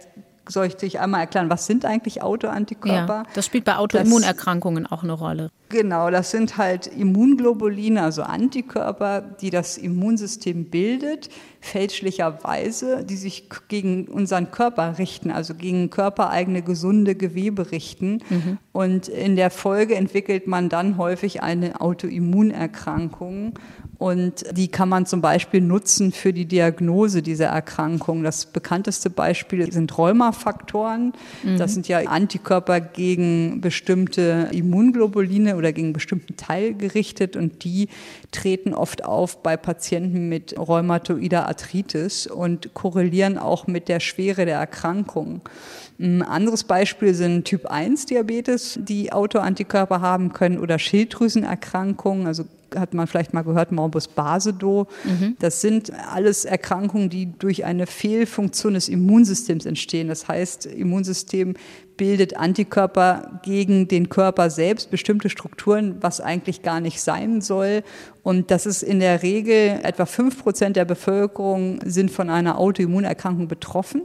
E: soll ich dich einmal erklären, was sind eigentlich Autoantikörper? Ja,
B: das spielt bei Autoimmunerkrankungen auch eine Rolle.
E: Genau, das sind halt Immunglobuline, also Antikörper, die das Immunsystem bildet, fälschlicherweise, die sich gegen unseren Körper richten, also gegen körpereigene gesunde Gewebe richten. Mhm. Und in der Folge entwickelt man dann häufig eine Autoimmunerkrankung. Und die kann man zum Beispiel nutzen für die Diagnose dieser Erkrankung. Das bekannteste Beispiel sind Rheumafaktoren. Mhm. Das sind ja Antikörper gegen bestimmte Immunglobuline oder gegen bestimmten Teil gerichtet und die treten oft auf bei Patienten mit rheumatoider Arthritis und korrelieren auch mit der Schwere der Erkrankung. Ein anderes Beispiel sind Typ 1 Diabetes, die Autoantikörper haben können oder Schilddrüsenerkrankungen, also hat man vielleicht mal gehört, Morbus Basedow. Mhm. Das sind alles Erkrankungen, die durch eine Fehlfunktion des Immunsystems entstehen. Das heißt, Immunsystem bildet Antikörper gegen den Körper selbst, bestimmte Strukturen, was eigentlich gar nicht sein soll. Und das ist in der Regel etwa fünf Prozent der Bevölkerung sind von einer Autoimmunerkrankung betroffen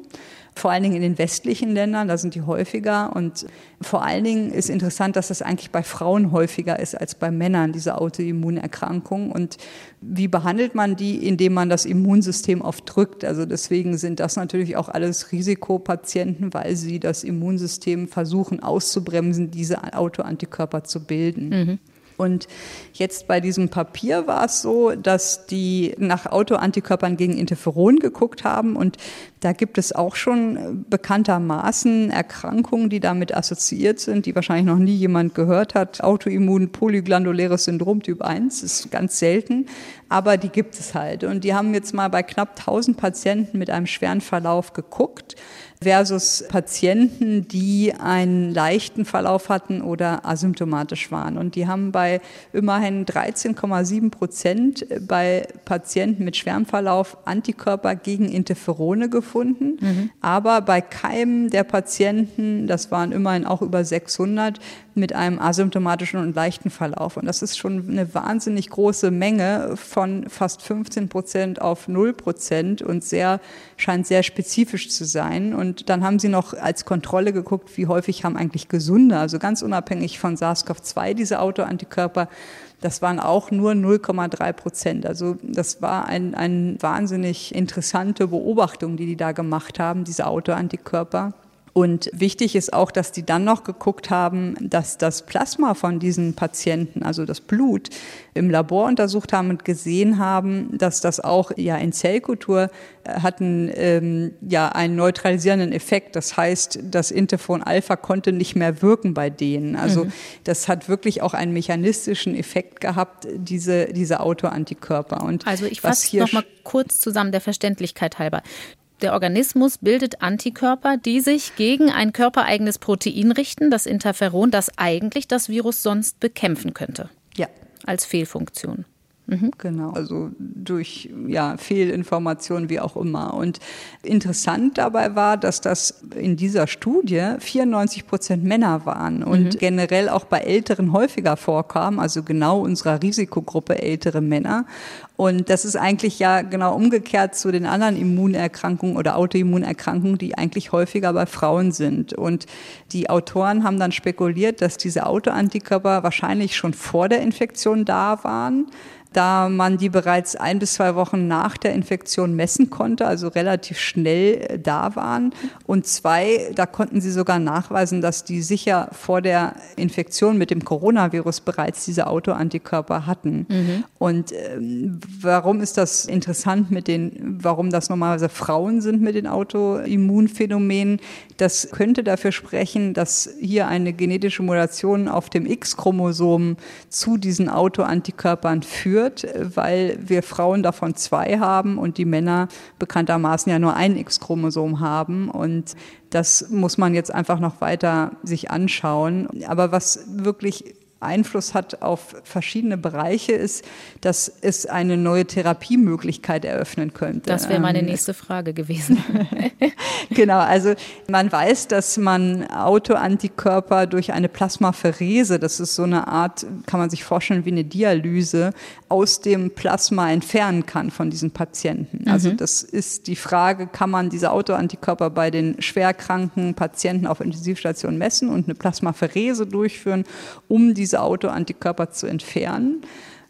E: vor allen Dingen in den westlichen Ländern, da sind die häufiger. Und vor allen Dingen ist interessant, dass das eigentlich bei Frauen häufiger ist als bei Männern, diese. Autoimmunerkrankung. Und wie behandelt man die? Indem man das Immunsystem oft drückt. Also deswegen sind das natürlich auch alles Risikopatienten, weil sie das Immunsystem versuchen auszubremsen, diese Autoantikörper zu bilden. Mhm. Und jetzt bei diesem Papier war es so, dass die nach Autoantikörpern gegen Interferon geguckt haben und da gibt es auch schon bekanntermaßen Erkrankungen, die damit assoziiert sind, die wahrscheinlich noch nie jemand gehört hat. Autoimmun polyglanduläres Syndrom Typ 1 ist ganz selten, aber die gibt es halt. Und die haben jetzt mal bei knapp 1000 Patienten mit einem schweren Verlauf geguckt versus Patienten, die einen leichten Verlauf hatten oder asymptomatisch waren. Und die haben bei immerhin 13,7 Prozent bei Patienten mit schwerem Verlauf Antikörper gegen Interferone gefunden. Mhm. Aber bei keinem der Patienten, das waren immerhin auch über 600, mit einem asymptomatischen und leichten Verlauf. Und das ist schon eine wahnsinnig große Menge von fast 15 Prozent auf 0 Prozent und sehr, scheint sehr spezifisch zu sein. Und dann haben sie noch als Kontrolle geguckt, wie häufig haben eigentlich Gesunde, also ganz unabhängig von SARS-CoV-2 diese Autoantikörper, das waren auch nur 0,3 Prozent. Also das war eine ein wahnsinnig interessante Beobachtung, die die da gemacht haben, diese Autoantikörper. Und wichtig ist auch, dass die dann noch geguckt haben, dass das Plasma von diesen Patienten, also das Blut, im Labor untersucht haben und gesehen haben, dass das auch ja in Zellkultur äh, hatten ähm, ja einen neutralisierenden Effekt. Das heißt, das Interferon Alpha konnte nicht mehr wirken bei denen. Also mhm. das hat wirklich auch einen mechanistischen Effekt gehabt, diese diese Autoantikörper.
B: Und also ich fasse noch mal kurz zusammen der Verständlichkeit halber. Der Organismus bildet Antikörper, die sich gegen ein körpereigenes Protein richten, das Interferon, das eigentlich das Virus sonst bekämpfen könnte.
E: Ja.
B: Als Fehlfunktion.
E: Mhm. Genau, also durch ja, Fehlinformationen, wie auch immer. Und interessant dabei war, dass das in dieser Studie 94 Prozent Männer waren und mhm. generell auch bei Älteren häufiger vorkam, also genau unserer Risikogruppe ältere Männer. Und das ist eigentlich ja genau umgekehrt zu den anderen Immunerkrankungen oder Autoimmunerkrankungen, die eigentlich häufiger bei Frauen sind. Und die Autoren haben dann spekuliert, dass diese Autoantikörper wahrscheinlich schon vor der Infektion da waren da man die bereits ein bis zwei Wochen nach der Infektion messen konnte, also relativ schnell äh, da waren. Und zwei, da konnten sie sogar nachweisen, dass die sicher vor der Infektion mit dem Coronavirus bereits diese Autoantikörper hatten. Mhm. Und ähm, warum ist das interessant mit den, warum das normalerweise Frauen sind mit den Autoimmunphänomenen? Das könnte dafür sprechen, dass hier eine genetische Mutation auf dem X-Chromosom zu diesen Autoantikörpern führt führt, weil wir Frauen davon zwei haben und die Männer bekanntermaßen ja nur ein X-Chromosom haben. Und das muss man jetzt einfach noch weiter sich anschauen. Aber was wirklich Einfluss hat auf verschiedene Bereiche, ist, dass es eine neue Therapiemöglichkeit eröffnen könnte.
B: Das wäre meine ähm, nächste Frage gewesen.
E: genau, also man weiß, dass man Autoantikörper durch eine Plasmapherese, das ist so eine Art, kann man sich vorstellen wie eine Dialyse, aus dem Plasma entfernen kann von diesen Patienten. Also mhm. das ist die Frage, kann man diese Autoantikörper bei den schwerkranken Patienten auf Intensivstationen messen und eine Plasmapherese durchführen, um diese Autoantikörper zu entfernen.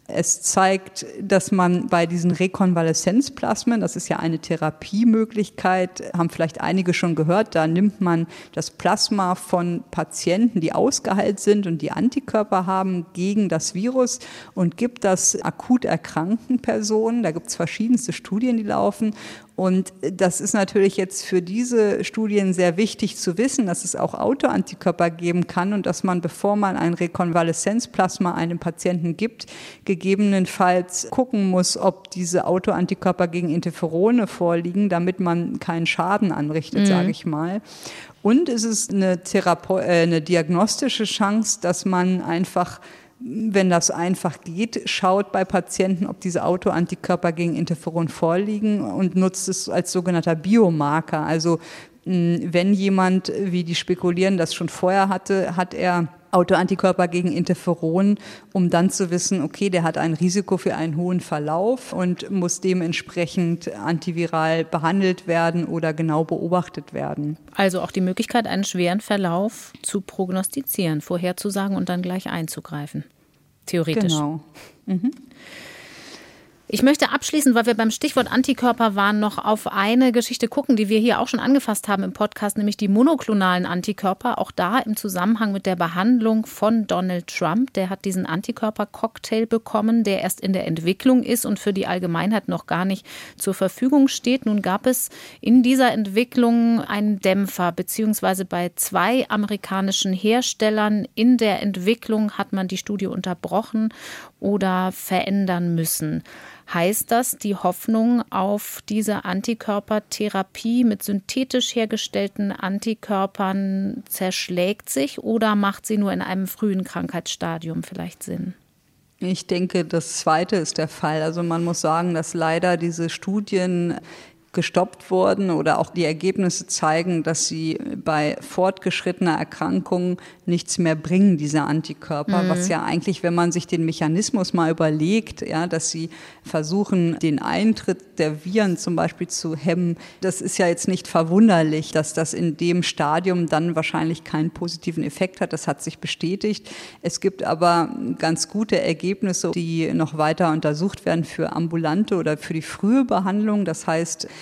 E: Es zeigt, dass man bei diesen Rekonvaleszenzplasmen, das ist ja eine Therapiemöglichkeit, haben vielleicht einige schon gehört, da nimmt man das Plasma von Patienten, die ausgeheilt sind und die Antikörper haben gegen das Virus und gibt das akut erkrankten Personen. Da gibt es verschiedenste Studien, die laufen. Und das ist natürlich jetzt für diese Studien sehr wichtig zu wissen, dass es auch Autoantikörper geben kann und dass man, bevor man ein Rekonvaleszenzplasma einem Patienten gibt, gegebenenfalls gucken muss, ob diese Autoantikörper gegen Interferone vorliegen, damit man keinen Schaden anrichtet, mhm. sage ich mal. Und es ist eine, Therape äh, eine diagnostische Chance, dass man einfach wenn das einfach geht, schaut bei Patienten, ob diese Autoantikörper gegen Interferon vorliegen und nutzt es als sogenannter Biomarker. Also wenn jemand, wie die spekulieren, das schon vorher hatte, hat er Autoantikörper gegen Interferon, um dann zu wissen, okay, der hat ein Risiko für einen hohen Verlauf und muss dementsprechend antiviral behandelt werden oder genau beobachtet werden.
B: Also auch die Möglichkeit, einen schweren Verlauf zu prognostizieren, vorherzusagen und dann gleich einzugreifen. Theoretisch.
E: Genau. Mhm.
B: Ich möchte abschließend, weil wir beim Stichwort Antikörper waren, noch auf eine Geschichte gucken, die wir hier auch schon angefasst haben im Podcast, nämlich die monoklonalen Antikörper. Auch da im Zusammenhang mit der Behandlung von Donald Trump. Der hat diesen Antikörpercocktail bekommen, der erst in der Entwicklung ist und für die Allgemeinheit noch gar nicht zur Verfügung steht. Nun gab es in dieser Entwicklung einen Dämpfer, beziehungsweise bei zwei amerikanischen Herstellern in der Entwicklung hat man die Studie unterbrochen oder verändern müssen. Heißt das, die Hoffnung auf diese Antikörpertherapie mit synthetisch hergestellten Antikörpern zerschlägt sich oder macht sie nur in einem frühen Krankheitsstadium vielleicht Sinn?
E: Ich denke, das Zweite ist der Fall. Also man muss sagen, dass leider diese Studien gestoppt wurden oder auch die Ergebnisse zeigen, dass sie bei fortgeschrittener Erkrankung nichts mehr bringen, diese Antikörper, mhm. was ja eigentlich, wenn man sich den Mechanismus mal überlegt, ja, dass sie versuchen, den Eintritt der Viren zum Beispiel zu hemmen, das ist ja jetzt nicht verwunderlich, dass das in dem Stadium dann wahrscheinlich keinen positiven Effekt hat. Das hat sich bestätigt. Es gibt aber ganz gute Ergebnisse, die noch weiter untersucht werden für ambulante oder für die frühe Behandlung. Das heißt,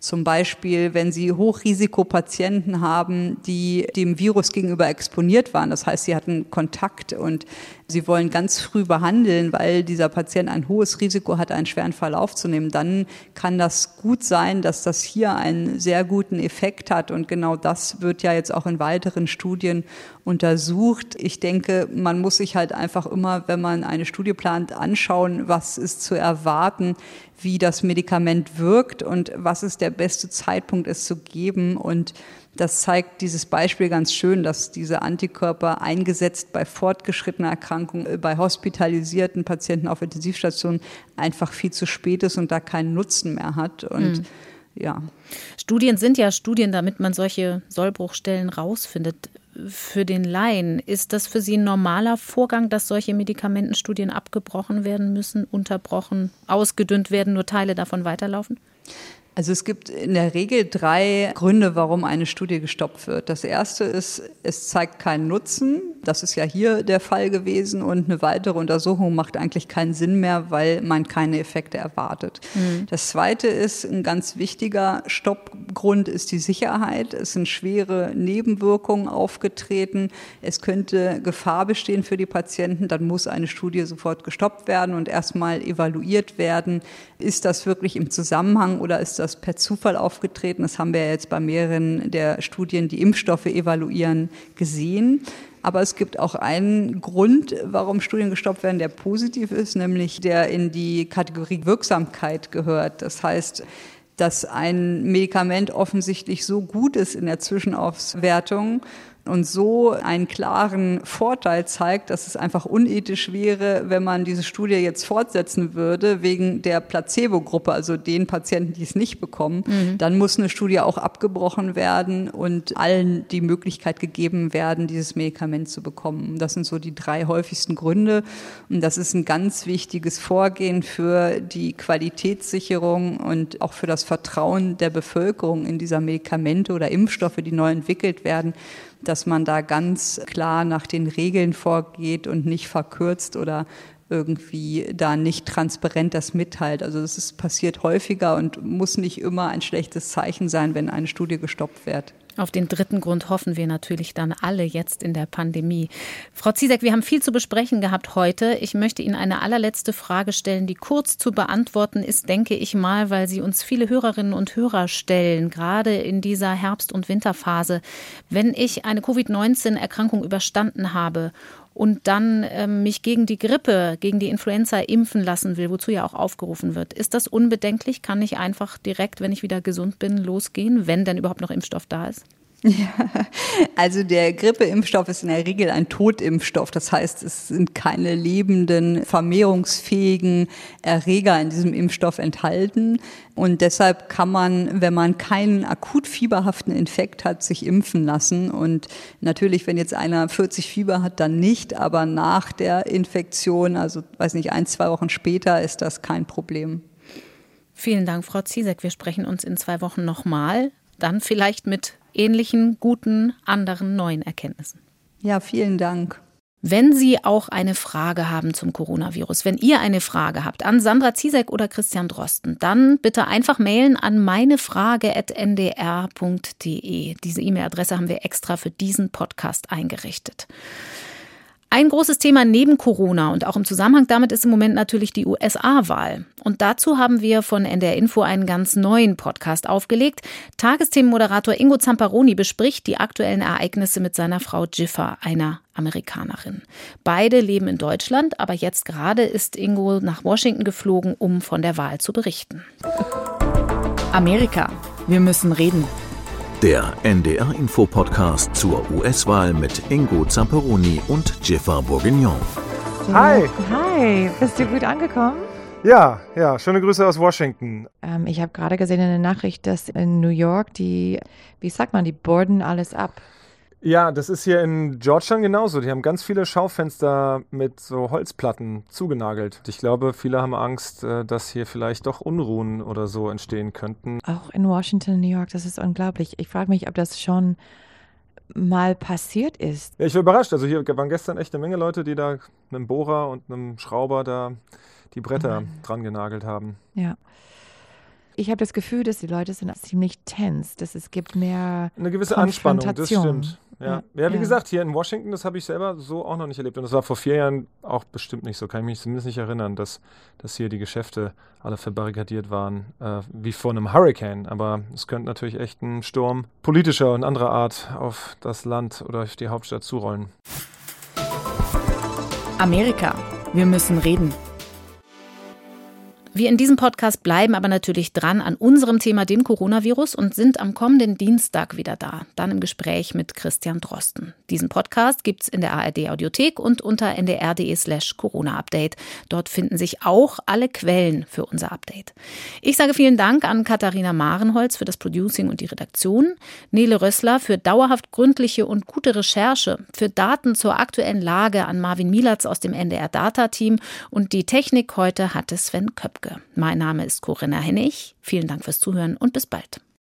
E: zum Beispiel, wenn Sie Hochrisikopatienten haben, die dem Virus gegenüber exponiert waren. Das heißt, sie hatten Kontakt und Sie wollen ganz früh behandeln, weil dieser Patient ein hohes Risiko hat, einen schweren Verlauf zu nehmen. Dann kann das gut sein, dass das hier einen sehr guten Effekt hat. Und genau das wird ja jetzt auch in weiteren Studien untersucht. Ich denke, man muss sich halt einfach immer, wenn man eine Studie plant, anschauen, was ist zu erwarten, wie das Medikament wirkt und was ist der beste Zeitpunkt, es zu geben. Und das zeigt dieses Beispiel ganz schön, dass diese Antikörper eingesetzt bei fortgeschrittener Erkrankung, äh, bei hospitalisierten Patienten auf Intensivstationen einfach viel zu spät ist und da keinen Nutzen mehr hat. Und mhm. ja.
B: Studien sind ja Studien, damit man solche Sollbruchstellen rausfindet. Für den Laien, ist das für Sie ein normaler Vorgang, dass solche Medikamentenstudien abgebrochen werden müssen, unterbrochen, ausgedünnt werden, nur Teile davon weiterlaufen?
E: Also es gibt in der Regel drei Gründe, warum eine Studie gestoppt wird. Das erste ist, es zeigt keinen Nutzen. Das ist ja hier der Fall gewesen und eine weitere Untersuchung macht eigentlich keinen Sinn mehr, weil man keine Effekte erwartet. Mhm. Das zweite ist, ein ganz wichtiger Stoppgrund ist die Sicherheit. Es sind schwere Nebenwirkungen aufgetreten. Es könnte Gefahr bestehen für die Patienten. Dann muss eine Studie sofort gestoppt werden und erstmal evaluiert werden. Ist das wirklich im Zusammenhang oder ist das das per Zufall aufgetreten. Das haben wir jetzt bei mehreren der Studien, die Impfstoffe evaluieren, gesehen. Aber es gibt auch einen Grund, warum Studien gestoppt werden, der positiv ist, nämlich der in die Kategorie Wirksamkeit gehört. Das heißt, dass ein Medikament offensichtlich so gut ist in der Zwischenauswertung und so einen klaren Vorteil zeigt, dass es einfach unethisch wäre, wenn man diese Studie jetzt fortsetzen würde wegen der Placebo-Gruppe, also den Patienten, die es nicht bekommen, mhm. dann muss eine Studie auch abgebrochen werden und allen die Möglichkeit gegeben werden, dieses Medikament zu bekommen. Das sind so die drei häufigsten Gründe und das ist ein ganz wichtiges Vorgehen für die Qualitätssicherung und auch für das Vertrauen der Bevölkerung in dieser Medikamente oder Impfstoffe, die neu entwickelt werden dass man da ganz klar nach den Regeln vorgeht und nicht verkürzt oder irgendwie da nicht transparent das mitteilt. Also das ist passiert häufiger und muss nicht immer ein schlechtes Zeichen sein, wenn eine Studie gestoppt wird.
B: Auf den dritten Grund hoffen wir natürlich dann alle jetzt in der Pandemie. Frau Ziesek, wir haben viel zu besprechen gehabt heute. Ich möchte Ihnen eine allerletzte Frage stellen, die kurz zu beantworten ist, denke ich mal, weil sie uns viele Hörerinnen und Hörer stellen, gerade in dieser Herbst- und Winterphase. Wenn ich eine Covid-19-Erkrankung überstanden habe und dann ähm, mich gegen die Grippe, gegen die Influenza impfen lassen will, wozu ja auch aufgerufen wird. Ist das unbedenklich? Kann ich einfach direkt, wenn ich wieder gesund bin, losgehen, wenn denn überhaupt noch Impfstoff da ist?
E: Ja, also der Grippeimpfstoff ist in der Regel ein Totimpfstoff. Das heißt, es sind keine lebenden, vermehrungsfähigen Erreger in diesem Impfstoff enthalten. Und deshalb kann man, wenn man keinen akut fieberhaften Infekt hat, sich impfen lassen. Und natürlich, wenn jetzt einer 40 Fieber hat, dann nicht. Aber nach der Infektion, also weiß nicht, ein, zwei Wochen später, ist das kein Problem.
B: Vielen Dank, Frau Ziesek. Wir sprechen uns in zwei Wochen nochmal. Dann vielleicht mit ähnlichen, guten, anderen neuen Erkenntnissen.
E: Ja, vielen Dank.
B: Wenn Sie auch eine Frage haben zum Coronavirus, wenn ihr eine Frage habt an Sandra Ziesek oder Christian Drosten, dann bitte einfach mailen an meinefrage.ndr.de. Diese E-Mail-Adresse haben wir extra für diesen Podcast eingerichtet. Ein großes Thema neben Corona und auch im Zusammenhang damit ist im Moment natürlich die USA-Wahl. Und dazu haben wir von NDR Info einen ganz neuen Podcast aufgelegt. Tagesthemenmoderator Ingo Zamparoni bespricht die aktuellen Ereignisse mit seiner Frau Jiffa, einer Amerikanerin. Beide leben in Deutschland, aber jetzt gerade ist Ingo nach Washington geflogen, um von der Wahl zu berichten.
C: Amerika. Wir müssen reden.
A: Der NDR-Info-Podcast zur US-Wahl mit Ingo Zamperoni und Jiffa Bourguignon.
F: Hi.
G: Hi, bist du gut angekommen?
F: Ja, ja, schöne Grüße aus Washington.
G: Ähm, ich habe gerade gesehen in der Nachricht, dass in New York die, wie sagt man, die borden alles ab.
F: Ja, das ist hier in Georgetown genauso. Die haben ganz viele Schaufenster mit so Holzplatten zugenagelt. Ich glaube, viele haben Angst, äh, dass hier vielleicht doch Unruhen oder so entstehen könnten.
G: Auch in Washington, New York, das ist unglaublich. Ich frage mich, ob das schon mal passiert ist.
F: Ja, ich war überrascht. Also hier waren gestern echt eine Menge Leute, die da mit einem Bohrer und einem Schrauber da die Bretter oh dran genagelt haben.
G: Ja ich habe das Gefühl, dass die Leute sind ziemlich tense, dass es gibt mehr
F: eine gewisse Anspannung, das stimmt. Ja. ja, ja wie ja. gesagt, hier in Washington, das habe ich selber so auch noch nicht erlebt. Und das war vor vier Jahren auch bestimmt nicht so. Kann ich mich zumindest nicht erinnern, dass, dass hier die Geschäfte alle verbarrikadiert waren, äh, wie vor einem Hurricane. Aber es könnte natürlich echt ein Sturm politischer und anderer Art auf das Land oder auf die Hauptstadt zurollen.
C: Amerika. Wir müssen reden.
B: Wir in diesem Podcast bleiben aber natürlich dran an unserem Thema, dem Coronavirus, und sind am kommenden Dienstag wieder da. Dann im Gespräch mit Christian Drosten. Diesen Podcast gibt es in der ARD Audiothek und unter ndr.de slash Corona-Update. Dort finden sich auch alle Quellen für unser Update. Ich sage vielen Dank an Katharina Marenholz für das Producing und die Redaktion, Nele Rössler für dauerhaft gründliche und gute Recherche, für Daten zur aktuellen Lage an Marvin Mielatz aus dem NDR Data Team und die Technik heute hatte Sven Köpke. Mein Name ist Corinna Hennig. Vielen Dank fürs Zuhören und bis bald.